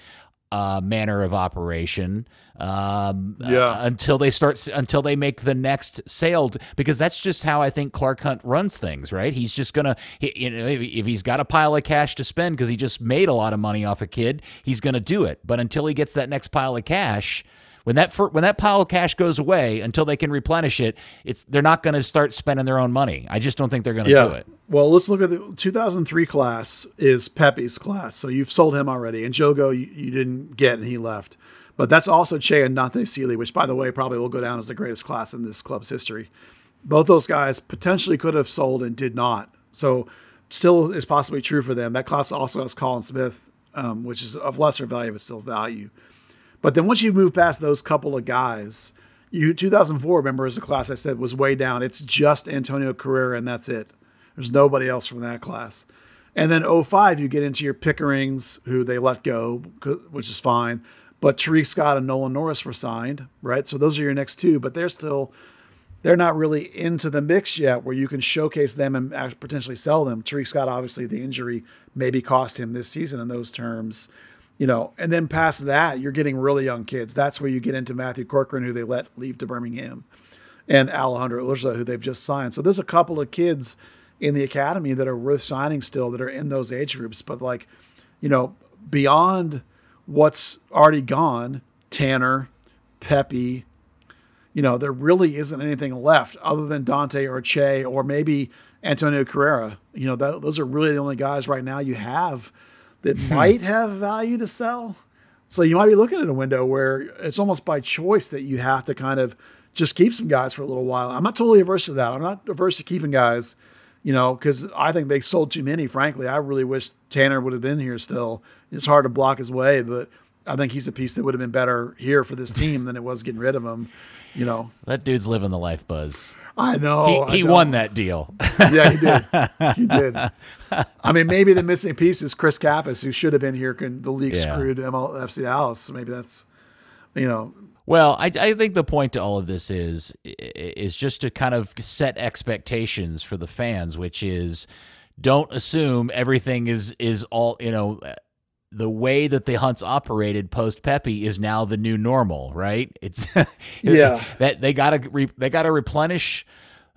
[SPEAKER 2] uh, manner of operation um,
[SPEAKER 1] Yeah.
[SPEAKER 2] uh, until they start until they make the next sale because that's just how I think Clark Hunt runs things right? He's just gonna he, you know if, he's got a pile of cash to spend because he just made a lot of money off a kid he's gonna do it. But until he gets that next pile of cash when that fir- when that pile of cash goes away until they can replenish it it's they're not going to start spending their own money. I just don't think they're going to do it
[SPEAKER 1] Well, let's look at the 2003 class is Pepi's class. So you've sold him already. And Jogo, you, you didn't get, and he left. But that's also Che and Dante Sealy, which, by the way, probably will go down as the greatest class in this club's history. Both those guys potentially could have sold and did not. So still is possibly true for them. That class also has Colin Smith um, which is of lesser value but still value. But then once you move past those couple of guys, you 2004 remember as a class I said was way down. It's just Antonio Carrera and that's it. There's nobody else from that class. And then 05 you get into your Pickerings who they let go, which is fine. But Tarik Scott and Nolan Norris were signed, right? So those are your next two, but they're still they're not really into the mix yet where you can showcase them and potentially sell them. Tarik Scott, obviously, the injury maybe cost him this season in those terms, you know. And then past that, you're getting really young kids. That's where you get into Matthew Corcoran, who they let leave to Birmingham, and Alejandro Urza, who they've just signed. So there's a couple of kids in the academy that are worth signing still that are in those age groups. But like, you know, beyond what's already gone, Tanner, Pepi, you know, there really isn't anything left other than Dante or Che or maybe Antonio Carrera. You know, that, those are really the only guys right now you have that hmm. might have value to sell. So you might be looking at a window where it's almost by choice that you have to kind of just keep some guys for a little while. I'm not totally averse to that. I'm not averse to keeping guys, you know, because I think they sold too many. Frankly, I really wish Tanner would have been here still. It's hard to block his way, but I think he's a piece that would have been better here for this team than it was getting rid of him. You know,
[SPEAKER 2] that dude's living the life, Buzz.
[SPEAKER 1] I know.
[SPEAKER 2] He, he
[SPEAKER 1] I know.
[SPEAKER 2] won that deal.
[SPEAKER 1] yeah, he did. He [LAUGHS] did. I mean, maybe the missing piece is Chris Kappas, who should have been here. Can the league yeah. screwed MLFC Dallas. So maybe that's, you know.
[SPEAKER 2] Well, I, I think the point to all of this is is just to kind of set expectations for the fans, which is don't assume everything is is all you know uh, the way that the hunts operated post Pepi is now the new normal, right? It's [LAUGHS]
[SPEAKER 1] yeah
[SPEAKER 2] that they gotta re, they gotta replenish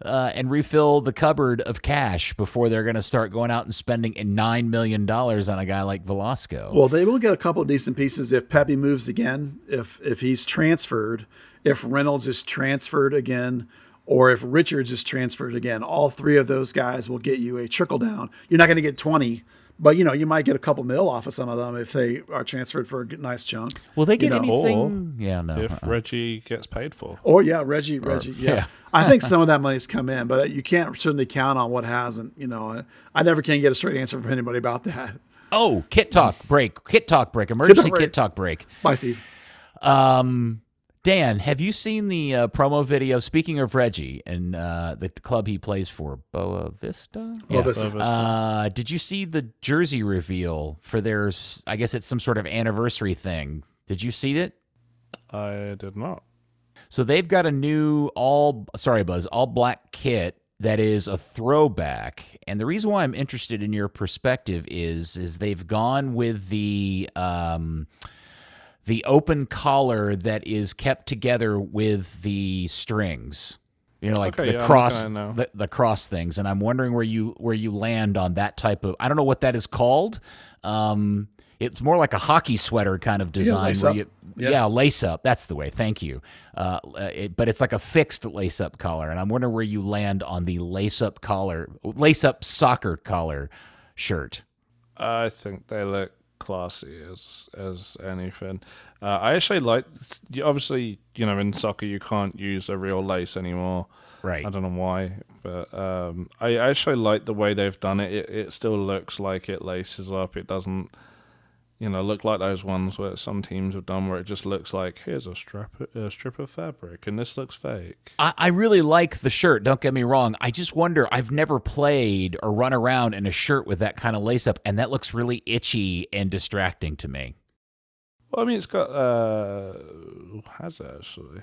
[SPEAKER 2] uh, and refill the cupboard of cash before they're going to start going out and spending nine million dollars on a guy like Velasco.
[SPEAKER 1] Well, they will get a couple decent pieces if Pepi moves again, if if he's transferred, if Reynolds is transferred again, or if Richards is transferred again. All three of those guys will get you a trickle down. You're not going to get twenty but you know, you might get a couple mil off of some of them if they are transferred for a nice chunk.
[SPEAKER 2] Will they get
[SPEAKER 1] you
[SPEAKER 2] know? anything? Or yeah, no.
[SPEAKER 4] If uh-uh. Reggie gets paid for.
[SPEAKER 1] Or yeah, Reggie, Reggie, [LAUGHS] yeah. yeah. I think some of that money's come in, but you can't certainly count on what hasn't. You know, I never can get a straight answer from anybody about that.
[SPEAKER 2] Oh, kit talk break, kit talk break, emergency kit talk break. Kit talk break.
[SPEAKER 1] Bye, Steve.
[SPEAKER 2] Um, Dan, have you seen the uh, promo video? Speaking of Reggie and uh, the club he plays for, Boavista.
[SPEAKER 1] Yeah. Boavista.
[SPEAKER 2] Uh, did you see the jersey reveal for their? I guess it's some sort of anniversary thing. Did you see it?
[SPEAKER 4] I did not.
[SPEAKER 2] So they've got a new all sorry Buzz all black kit that is a throwback. And the reason why I'm interested in your perspective is is they've gone with the um, the open collar that is kept together with the strings. You know, like
[SPEAKER 4] okay,
[SPEAKER 2] the
[SPEAKER 4] yeah,
[SPEAKER 2] cross, the, the, cross things, and I'm wondering where you where you land on that type of. I don't know what that is called. Um, it's more like a hockey sweater kind of design.
[SPEAKER 1] Yeah,
[SPEAKER 2] you, yeah. yeah. lace up. That's the way. Thank you. Uh, it, but it's like a fixed lace up collar, and I'm wondering where you land on the lace up collar, lace up soccer collar shirt.
[SPEAKER 4] I think they look classy as as anything. Uh, I actually like. Obviously, you know, in soccer you can't use a real lace anymore.
[SPEAKER 2] Right.
[SPEAKER 4] I don't know why, but um, I actually like the way they've done it. It it still looks like it laces up. It doesn't you know, look like those ones where some teams have done where it just looks like here's a strip a strip of fabric and this looks fake.
[SPEAKER 2] I, I really like the shirt. Don't get me wrong. I just wonder. I've never played or run around in a shirt with that kind of lace up, and that looks really itchy and distracting to me.
[SPEAKER 4] Well, I mean, it's got uh, has it actually?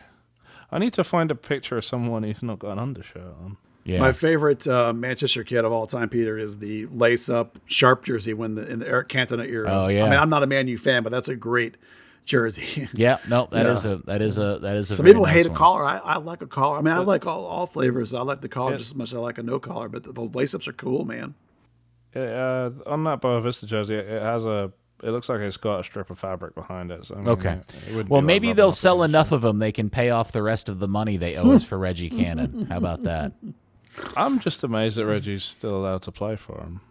[SPEAKER 4] I need to find a picture of someone who's not got an undershirt on.
[SPEAKER 1] Yeah. My favorite uh, Manchester kid of all time, Peter, is the lace up sharp jersey when the in the Eric Cantona era.
[SPEAKER 2] Oh yeah.
[SPEAKER 1] I mean, I'm not a Man U fan, but that's a great jersey. [LAUGHS]
[SPEAKER 2] Yeah, no, that is a that is a that is a.
[SPEAKER 1] Some people
[SPEAKER 2] nice
[SPEAKER 1] hate
[SPEAKER 2] one.
[SPEAKER 1] a collar. I, I like a collar. I mean, I like all, all flavors. I like the collar yeah. just as much as I like a no collar. But the, the lace ups are cool, man.
[SPEAKER 4] Yeah, uh, on that Boavista jersey, it has a it looks like it's got a strip of fabric behind it. So I mean,
[SPEAKER 2] okay.
[SPEAKER 4] It,
[SPEAKER 2] well, maybe they'll sell enough of them they can pay off the rest of the money they owe us for Reggie [LAUGHS] Cannon. How about that?
[SPEAKER 4] I'm just amazed that Reggie's still allowed to play for him.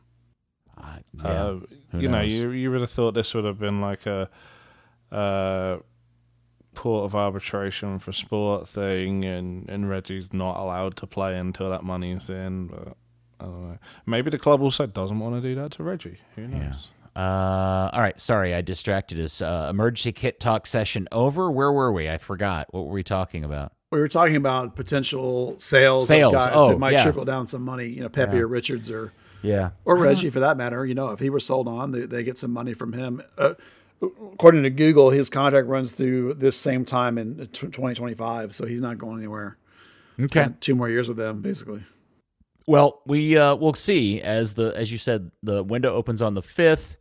[SPEAKER 2] Uh,
[SPEAKER 4] yeah, uh, you knows? know, you you would have thought this would have been like a uh, port of arbitration for sport thing, and and Reggie's not allowed to play until that money's in. But I don't know. Maybe the club also doesn't want to do that to Reggie. Who knows?
[SPEAKER 2] Yeah. Uh, all right, sorry, I distracted us. Uh, emergency kit talk session over. Where were we? I forgot. What were we talking about?
[SPEAKER 1] We were talking about potential sales,
[SPEAKER 2] Sales,
[SPEAKER 1] of guys
[SPEAKER 2] oh,
[SPEAKER 1] that might
[SPEAKER 2] yeah.
[SPEAKER 1] trickle down some money. You know, Pepi or Richards or
[SPEAKER 2] Yeah.
[SPEAKER 1] or Reggie for that matter. You know, if he were sold on, they, they get some money from him. Uh, according to Google, his contract runs through this same time in 2025, so he's not going anywhere.
[SPEAKER 2] Okay.
[SPEAKER 1] Two more years with them, basically.
[SPEAKER 2] Well, we uh, we'll see as the as you said the window opens on the fifth,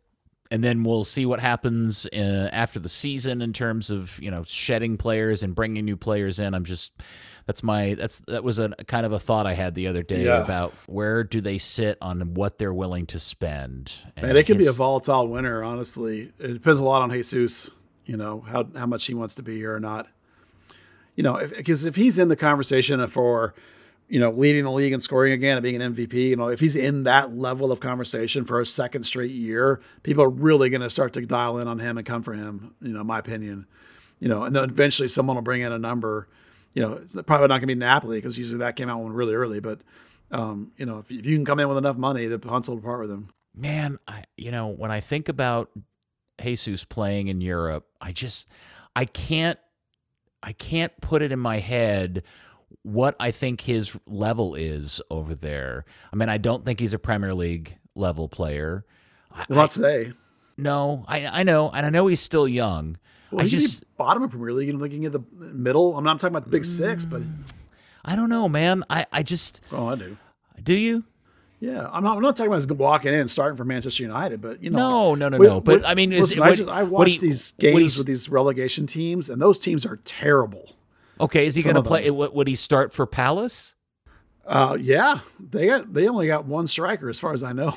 [SPEAKER 2] and then we'll see what happens uh, after the season in terms of you know shedding players and bringing new players in. I'm just that's my that's that was a kind of a thought I had the other day
[SPEAKER 1] Yeah.
[SPEAKER 2] about where do they sit on what they're willing to spend.
[SPEAKER 1] Man,
[SPEAKER 2] And
[SPEAKER 1] it could be a volatile winter, honestly. It depends a lot on Jesus, you know, how, how much he wants to be here or not. You know, because if, he's in the conversation for, you know, leading the league and scoring again and being an MVP, you know, if he's in that level of conversation for a second straight year, people are really going to start to dial in on him and come for him, you know, my opinion. You know, and then eventually someone will bring in a number. You know, it's probably not going to be Napoli because usually that came out one really early. But, um, you know, if, if you can come in with enough money, the Hunts will part with him.
[SPEAKER 2] man, I you know, when I think about Jesus playing in Europe, I just I can't I can't put it in my head what I think his level is over there. I mean, I don't think he's a Premier League level player. I,
[SPEAKER 1] Well, not today.
[SPEAKER 2] no, I I know, and I know he's still young.
[SPEAKER 1] Well,
[SPEAKER 2] I just
[SPEAKER 1] bottom of Premier League I'm looking at the middle. I'm not talking about the big six, but mm,
[SPEAKER 2] I don't know, man. I I just
[SPEAKER 1] oh, I do.
[SPEAKER 2] do you?
[SPEAKER 1] Yeah, I'm not. I'm not talking about walking in and starting for Manchester United, but you know,
[SPEAKER 2] No, no, no, no. But I mean, is
[SPEAKER 1] listen,
[SPEAKER 2] what-
[SPEAKER 1] I, just, I watch
[SPEAKER 2] he-
[SPEAKER 1] these games with these relegation teams, and those teams are terrible.
[SPEAKER 2] Okay, is he going to play?
[SPEAKER 1] them.
[SPEAKER 2] Would he start for Palace?
[SPEAKER 1] Uh, yeah, they got they only got one striker as far as I know.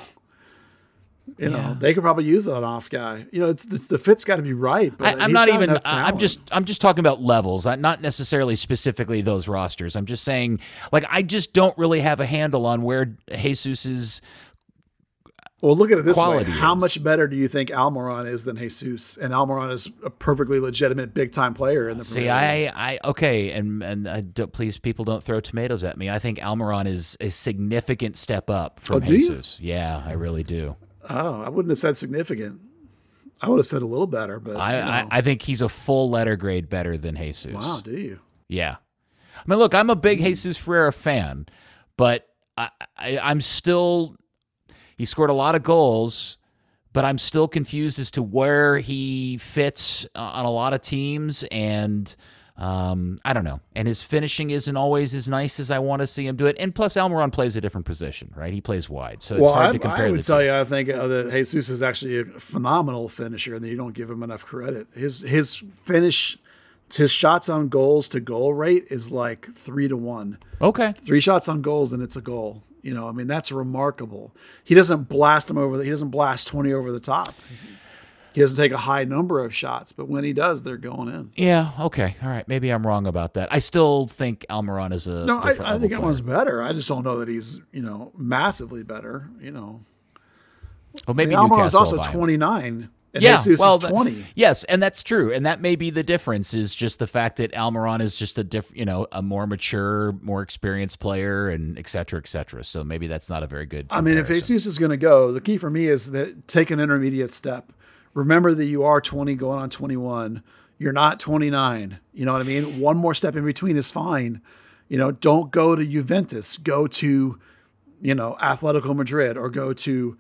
[SPEAKER 1] You know, they could probably use an off guy. You know, it's, it's, the fit's got to be right. But
[SPEAKER 2] I, I'm not even. I'm just. I'm just talking about levels. Not necessarily specifically those rosters. I'm just saying, like, I just don't really have a handle on where Jesus's.
[SPEAKER 1] Well, look at it this way:
[SPEAKER 2] quality
[SPEAKER 1] How
[SPEAKER 2] is.
[SPEAKER 1] much better do you think Almiron is than Jesus? And Almiron is a perfectly legitimate big time player in the
[SPEAKER 2] See, I, I, okay, and and uh, I don't, please, people don't throw tomatoes at me. I think Almiron is a significant step up from
[SPEAKER 1] Oh, do you?
[SPEAKER 2] Jesus. Yeah, I really do.
[SPEAKER 1] Oh, I wouldn't have said significant. I would have said a little better, but
[SPEAKER 2] I,
[SPEAKER 1] you know.
[SPEAKER 2] I, I think he's a full letter grade better than Jesus.
[SPEAKER 1] wow, do you?
[SPEAKER 2] Yeah. I mean, look, I'm a big hmm. Jesus Ferreira fan, but I, I, I'm still. He scored a lot of goals, but I'm still confused as to where he fits uh, on a lot of teams, and um, I don't know. And his finishing isn't always as nice as I want to see him do it. And plus, Almiron plays a different position, right? He plays wide, so it's
[SPEAKER 1] well,
[SPEAKER 2] hard
[SPEAKER 1] I,
[SPEAKER 2] to compare.
[SPEAKER 1] I would
[SPEAKER 2] two.
[SPEAKER 1] tell you, I think uh, that Jesus is actually a phenomenal finisher, and you don't give him enough credit. His his finish, his shots on goals to goal rate is like three to one.
[SPEAKER 2] Okay.
[SPEAKER 1] Three shots on goals, and it's a goal. You know, I mean, that's remarkable. He doesn't blast him over the, he doesn't blast 20 over the top. He doesn't take a high number of shots, but when he does, they're going in.
[SPEAKER 2] Yeah. Okay. All right. Maybe I'm wrong about that. I still think Almiron is a.
[SPEAKER 1] No, I, I think Almiron's better. I just don't know that he's you know massively better. You know.
[SPEAKER 2] Well, maybe
[SPEAKER 1] I mean, Almiron's also 29 and
[SPEAKER 2] yeah,
[SPEAKER 1] Jesus
[SPEAKER 2] well,
[SPEAKER 1] twenty.
[SPEAKER 2] yes, and that's true, and that may be the difference. Is just the fact that Almiron is just a diff, you know, a more mature, more experienced player, and et cetera, et cetera. So maybe that's not a very good.
[SPEAKER 1] I mean, if. Jesus is going to go, the key for me is that take an intermediate step. Remember that you are 20 going on 21. You're not 29. You know what I mean? One more step in between is fine. You know, don't go to Juventus. Go to, you know, Atletico Madrid or go to,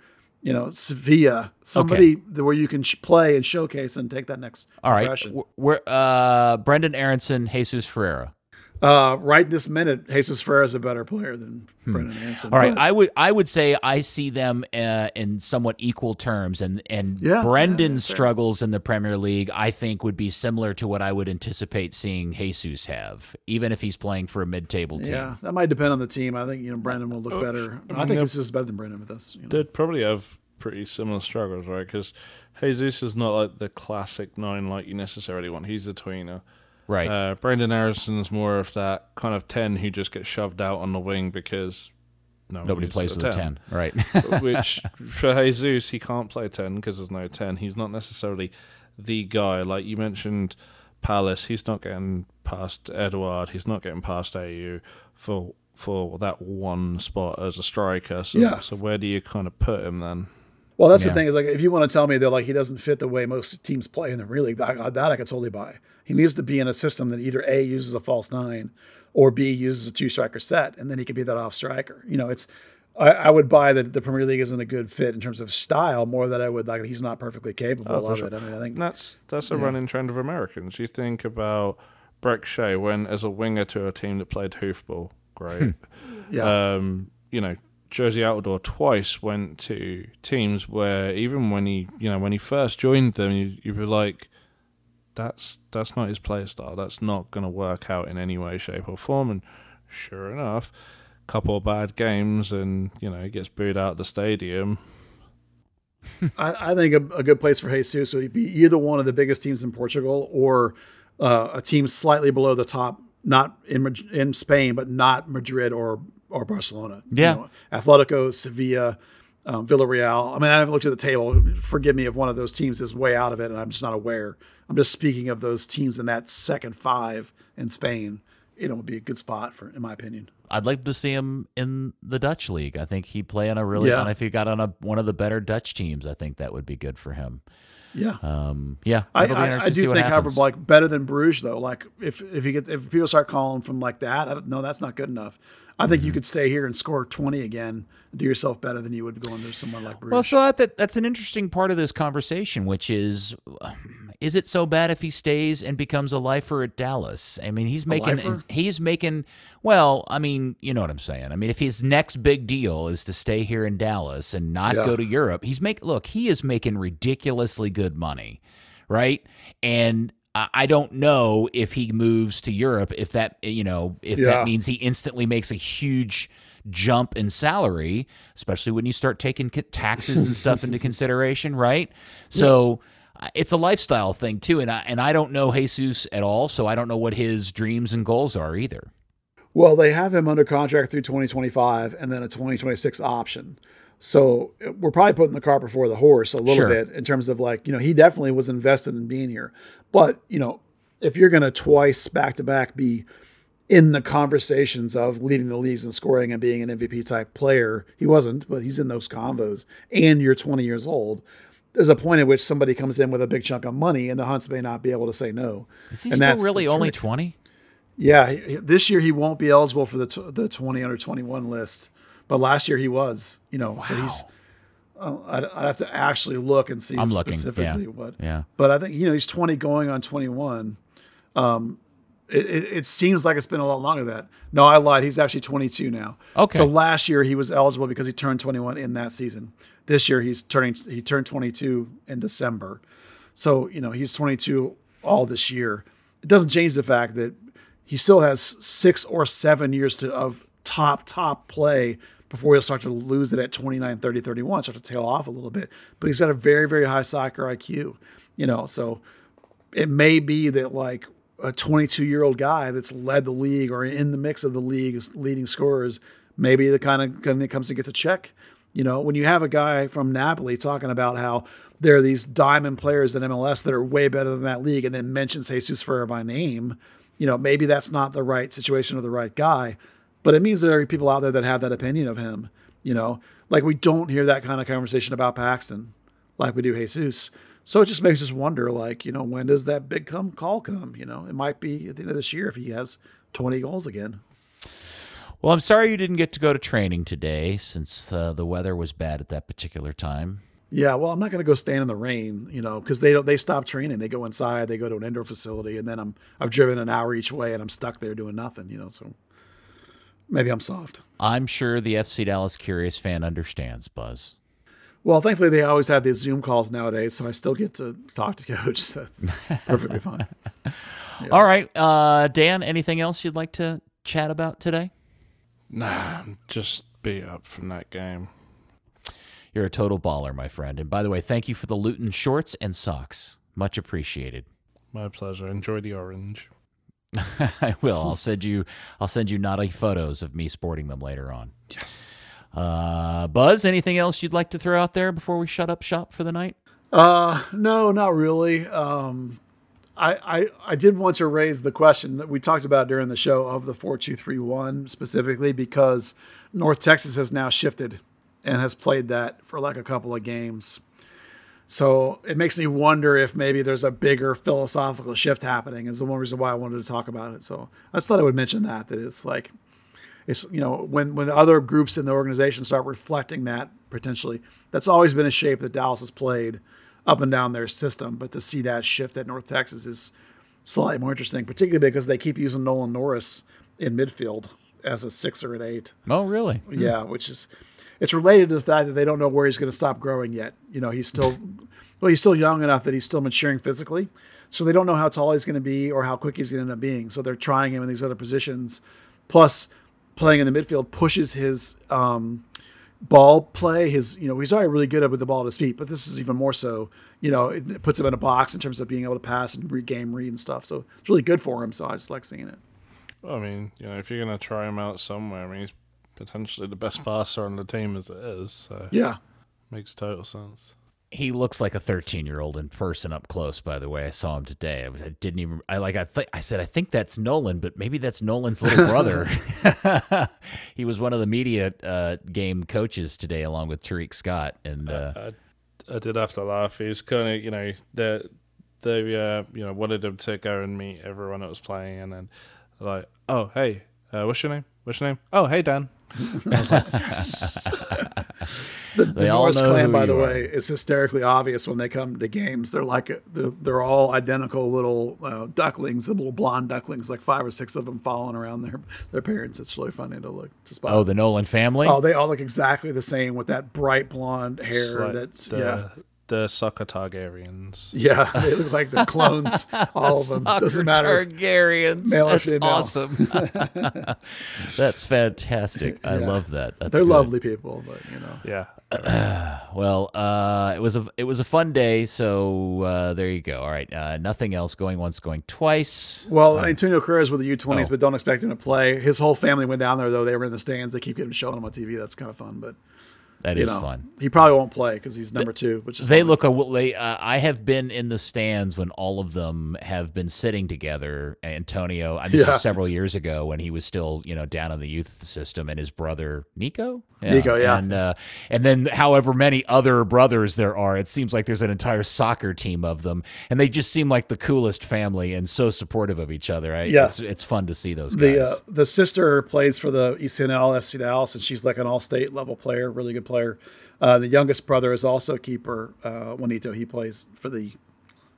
[SPEAKER 1] you know, Sevilla. Somebody where you can sh- play and showcase and take that next
[SPEAKER 2] all right, we're uh, Brenden Aaronson, Jesus Ferreira.
[SPEAKER 1] Uh, right this minute, Jesus Ferreira is a better player than Brenden Aaronson.
[SPEAKER 2] Hmm. All right,
[SPEAKER 1] But-
[SPEAKER 2] I would I would say I see them uh, in somewhat equal terms, and and
[SPEAKER 1] Yeah,
[SPEAKER 2] Brenden's
[SPEAKER 1] yeah,
[SPEAKER 2] struggles in the Premier League, I think, would be similar to what I would anticipate seeing Jesus have, even if he's playing for a mid-table team.
[SPEAKER 1] Yeah, that might depend on the team. I think you know Brenden will look better. I, think
[SPEAKER 4] yeah.
[SPEAKER 1] this is better than Brenden with this. You know?
[SPEAKER 4] They'd probably have pretty similar struggles, right? Because Jesus is not like the classic nine like you necessarily want. He's a tweener.
[SPEAKER 2] Right.
[SPEAKER 4] Uh, Brenden Aaronson's more of that kind of ten who just gets shoved out on the wing because no one
[SPEAKER 2] Nobody plays with a 10. Right. [LAUGHS]
[SPEAKER 4] Which [LAUGHS] for Jesus, he can't play ten because there's no ten. He's not necessarily the guy. Like you mentioned, Palace. He's not getting past Edouard. He's not getting past Ayew for for that one spot as a striker. So,
[SPEAKER 1] Yeah.
[SPEAKER 4] so where do you kind of put him then?
[SPEAKER 1] Well, that's
[SPEAKER 2] Yeah.
[SPEAKER 1] the thing is like if you want to tell me that like he doesn't fit the way most teams play in the real league, that, that I could totally buy. He needs to be in a system that either a uses a false nine, or b uses a two striker set, and then he could be that off striker. You know, it's I, I would buy that the Premier League isn't a good fit in terms of style more than I would like he's not perfectly capable
[SPEAKER 4] Oh,
[SPEAKER 1] of
[SPEAKER 4] sure.
[SPEAKER 1] it. I mean, I think
[SPEAKER 4] that's that's a running trend of Americans. You think about Brek Shea went as a winger to a team that played hoofball. Great. [LAUGHS]
[SPEAKER 1] yeah,
[SPEAKER 4] um, you know, Jozy Altidore twice went to teams where even when he, you know, when he first joined them, you you were like, that's that's not his play style. That's not going to work out in any way, shape, or form. And sure enough, couple of bad games, and you know, he gets booed out of the stadium. [LAUGHS]
[SPEAKER 1] I, I think a, a good place for Jesus would be either one of the biggest teams in Portugal or uh, a team slightly below the top, not in in Spain, but not Madrid or or Barcelona. You
[SPEAKER 2] Yeah.
[SPEAKER 1] know, Atletico, Sevilla, um, Villarreal. I mean, I haven't looked at the table. Forgive me if one of those teams is way out of it, and I'm just not aware. I'm just speaking of those teams in that second five in Spain. You know, would be a good spot for, in my opinion.
[SPEAKER 2] I'd like to see him in the Dutch league. I think he'd play on a really,
[SPEAKER 1] Yeah.
[SPEAKER 2] and if he got on a one of the better Dutch teams, I think that would be good for him.
[SPEAKER 1] Yeah.
[SPEAKER 2] Um, yeah,
[SPEAKER 1] I, I, I
[SPEAKER 2] interesting to see
[SPEAKER 1] do think, however,
[SPEAKER 2] happens.
[SPEAKER 1] like better than Bruges though. Like if if you get if people start calling from like that, I don't know that's not good enough. I think
[SPEAKER 2] Mm-hmm.
[SPEAKER 1] you could stay here and score twenty again, and do yourself better than you would going to somewhere like Bruges.
[SPEAKER 2] Well, so that, that that's an interesting part of this conversation, which is, is it so bad if he stays and becomes a lifer at Dallas? I mean, he's making he's making well. I mean, you know what I'm saying. I mean, if his next big deal is to stay here in Dallas and not
[SPEAKER 1] Yeah.
[SPEAKER 2] go to Europe, he's make look. He is making ridiculously good money, right? And I don't know if he moves to Europe if that you know if
[SPEAKER 1] Yeah.
[SPEAKER 2] that means he instantly makes a huge jump in salary, especially when you start taking taxes and stuff into [LAUGHS] consideration, right? So uh, it's a lifestyle thing too, and I and I don't know Jesus at all, so I don't know what his dreams and goals are either.
[SPEAKER 1] Well, they have him under contract through 2025 and then a 2026 option. So we're probably putting the cart before the horse a little
[SPEAKER 2] Sure.
[SPEAKER 1] bit in terms of like, you know, he definitely was invested in being here. But, you know, if you're going to twice back to back be in the conversations of leading the leagues and scoring and being an MVP type player, he wasn't, but he's in those combos, and you're 20 years old. There's a point at which somebody comes in with a big chunk of money, and the Hunts may not be able to say no.
[SPEAKER 2] Is he
[SPEAKER 1] And
[SPEAKER 2] still really only twenty?
[SPEAKER 1] Yeah, he- he- this year he won't be eligible for the tw- the 20 under 21 list, but last year he was. You know, so he's. Uh, I'd, I'd have to actually look and see
[SPEAKER 2] I'm looking,
[SPEAKER 1] specifically
[SPEAKER 2] yeah.
[SPEAKER 1] what.
[SPEAKER 2] Yeah.
[SPEAKER 1] But I think you know he's 20 going on 21. Um, it, it, it seems like it's been a lot longer than that. No, I lied. He's actually 22 now.
[SPEAKER 2] Okay.
[SPEAKER 1] So last year he was eligible because he turned 21 in that season. This year he's turning. He turned 22 in December. So you know he's 22 all this year. It doesn't change the fact that he still has six or seven years to of top top play before he'll start to lose it at 29 30 31 start to tail off a little bit. But he's got a very very high soccer iq you know so it may be that like a 22 year old guy that's led the league or in the mix of the league's leading scorers maybe the kind of guy that comes and gets a check. You know when you have a guy from napoli talking about how there are these diamond players in mls that are way better than that league and then mentions jesus Ferreira by name you know maybe that's not the right situation or the right guy but it means there are people out there that have that opinion of him you know? Like we don't hear that kind of conversation about paxton like we do jesus. So it just makes us wonder like you know when does that big come call come you know? It might be at the end of this year if he has 20 goals again.
[SPEAKER 2] Well, I'm sorry you didn't get to go to training today since uh, the weather was bad at that particular time.
[SPEAKER 1] yeah well i'm not going to go stand in the rain you know because they don't they stop training. They go inside they go to an indoor facility and then i'm i've driven an hour each way and i'm stuck there doing nothing you know so maybe i'm soft
[SPEAKER 2] I'm sure the FC Dallas Curious fan understands, Buzz.
[SPEAKER 1] Well, thankfully they always have these Zoom calls nowadays, so I still get to talk to [LAUGHS] coach. So that's perfectly fine. [LAUGHS]
[SPEAKER 2] All right, uh, Dan. Anything else you'd like to chat about today?
[SPEAKER 4] Nah, I'm just beat up from that game.
[SPEAKER 2] You're a total baller, my friend. And by the way, thank you for the Luton shorts and socks. Much appreciated.
[SPEAKER 4] My pleasure. Enjoy the orange. [LAUGHS]
[SPEAKER 2] I will. I'll send you. I'll send you naughty photos of me sporting them later on.
[SPEAKER 4] Yes.
[SPEAKER 2] Uh, Buzz, anything else you'd like to throw out there before we shut up shop for the night?
[SPEAKER 1] Uh, no, not really. Um, I, I I did want to raise the question that we talked about during the show of the four two three one specifically because North Texas has now shifted and has played that for like a couple of games. So it makes me wonder if maybe there's a bigger philosophical shift happening. Is the one reason why I wanted to talk about it. So I just thought I would mention that that it's like it's you know when when other groups in the organization start reflecting that potentially that's always been a shape that Dallas has played up and down their system. But to see that shift at North Texas is slightly more interesting, particularly because they keep using Nolan Norris in midfield as a six or an eight.
[SPEAKER 2] Oh, really? Hmm.
[SPEAKER 1] Yeah, which is it's related to the fact that they don't know where he's going to stop growing yet. You know, he's still [LAUGHS] well, he's still young enough that he's still maturing physically. So they don't know how tall he's going to be or how quick he's going to end up being. So they're trying him in these other positions. Plus, playing in the midfield pushes his um, ball play. His you know he's already really good with the ball at his feet, but this is even more so. You know, it puts him in a box in terms of being able to pass and read game read and stuff. So it's really good for him. So I just like seeing it.
[SPEAKER 4] Well, I mean, you know, if you're gonna try him out somewhere, I mean, he's potentially the best passer on the team as it is. So
[SPEAKER 1] Yeah.
[SPEAKER 4] makes total sense.
[SPEAKER 2] He looks like a 13 year old in person up close. By the way, I saw him today. I, was, I didn't even. I like. I th- I said I think that's Nolan, but maybe that's Nolan's little [LAUGHS] brother. [LAUGHS] he was one of the media uh, game coaches today, along with Tarik Scott. And uh,
[SPEAKER 4] I, I did have to laugh. He's kind of, you know, they they uh, you know wanted him to go and meet everyone that was playing, and then like, oh hey, uh, what's your name? What's your name? Oh hey Dan. [LAUGHS]
[SPEAKER 1] The, [LAUGHS] the Norris clan, by the
[SPEAKER 2] are.
[SPEAKER 1] way, is hysterically obvious when they come to games. They're like they're, they're all identical little uh, ducklings, the little blonde ducklings, like five or six of them following around their their parents. It's really funny to look to spot.
[SPEAKER 2] oh, the Nolan family.
[SPEAKER 1] Oh, they all look exactly the same with that bright blonde hair. That's
[SPEAKER 4] the,
[SPEAKER 1] yeah,
[SPEAKER 4] the soccer Targaryens.
[SPEAKER 1] yeah. [LAUGHS] They look like the clones. [LAUGHS] all of them. Doesn't matter.
[SPEAKER 2] Targaryens.
[SPEAKER 1] Male
[SPEAKER 2] That's
[SPEAKER 1] female.
[SPEAKER 2] awesome. [LAUGHS] That's fantastic. I
[SPEAKER 1] Yeah.
[SPEAKER 2] love that. That's
[SPEAKER 1] They're
[SPEAKER 2] good.
[SPEAKER 1] lovely people, but you know.
[SPEAKER 4] Yeah. [CLEARS THROAT]
[SPEAKER 2] Well, uh, it was a it was a fun day. So uh, there you go. All right, uh, nothing else going once, going twice.
[SPEAKER 1] Well, Antonio Carrera's with the U20s,
[SPEAKER 2] Oh.
[SPEAKER 1] but don't expect him to play. His whole family went down there, though. They were in the stands. They keep getting shown him on TV. That's kind of fun, but
[SPEAKER 2] That
[SPEAKER 1] you
[SPEAKER 2] is
[SPEAKER 1] know,
[SPEAKER 2] fun.
[SPEAKER 1] he probably won't play because he's number two, which is
[SPEAKER 2] They look a they. Uh, I have been in the stands when all of them have been sitting together. Antonio, uh, this
[SPEAKER 1] Yeah.
[SPEAKER 2] was several years ago when he was still you know down in the youth system, and his brother Nico.
[SPEAKER 1] Nico, yeah.
[SPEAKER 2] and uh, and then however many other brothers there are, it seems like there's an entire soccer team of them, and they just seem like the coolest family and so supportive of each other. Right?
[SPEAKER 1] Yeah.
[SPEAKER 2] it's, it's fun to see those
[SPEAKER 1] the
[SPEAKER 2] guys.
[SPEAKER 1] uh, the sister plays for the ECNL FC Dallas, and she's like an all state level player, really good player. Uh, the youngest brother is also a keeper, uh, Juanito. He plays for the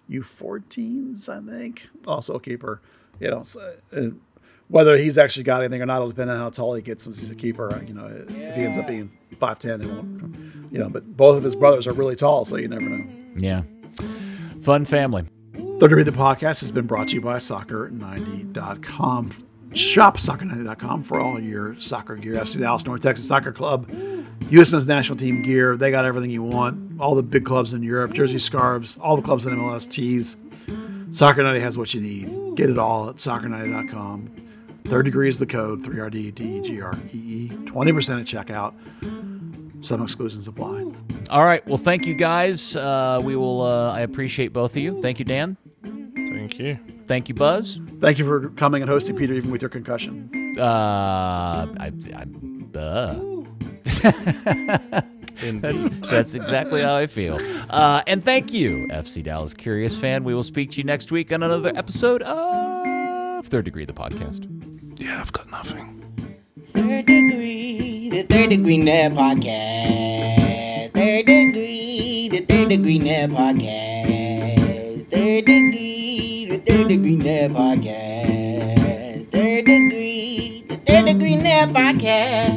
[SPEAKER 1] U14s, I think, also a keeper. You know, so, and whether he's actually got anything or not will depend on how tall he gets since he's a keeper. You know, if he ends up being five ten, it won't. You know, but both of his brothers are really tall, so you never know. Mm-hmm.
[SPEAKER 2] yeah, fun family.
[SPEAKER 1] Third Degree the podcast has been brought to you by Soccer90.com. Shop Soccer90.com for all your soccer gear. FC Dallas North Texas Soccer Club, U.S. Men's National Team gear. They got everything you want. All the big clubs in Europe, jersey scarves, all the clubs in MLS tees. Soccer 90 has what you need. Get it all at Soccer90.com. Third degree is the code 3RD DEGREE. 20% at checkout. Some exclusions apply.
[SPEAKER 2] All right. Well, thank you guys. Uh, we will. Uh, I appreciate both of you. Thank you, Dan.
[SPEAKER 4] Thank you.
[SPEAKER 2] Thank you, Buzz.
[SPEAKER 1] Thank you for coming and hosting, Peter, even with your concussion.
[SPEAKER 2] Uh, I, I, uh. [LAUGHS] That's that's exactly how I feel. Uh, and thank you, FC Dallas Curious fan. We will speak to you next week on another episode of Third Degree, the podcast.
[SPEAKER 4] Yeah, I've got nothing.
[SPEAKER 3] Third degree, the third degree net podcast. Third degree, the third degree net podcast. Third degree, the third degree net podcast. Third degree, the third degree net podcast.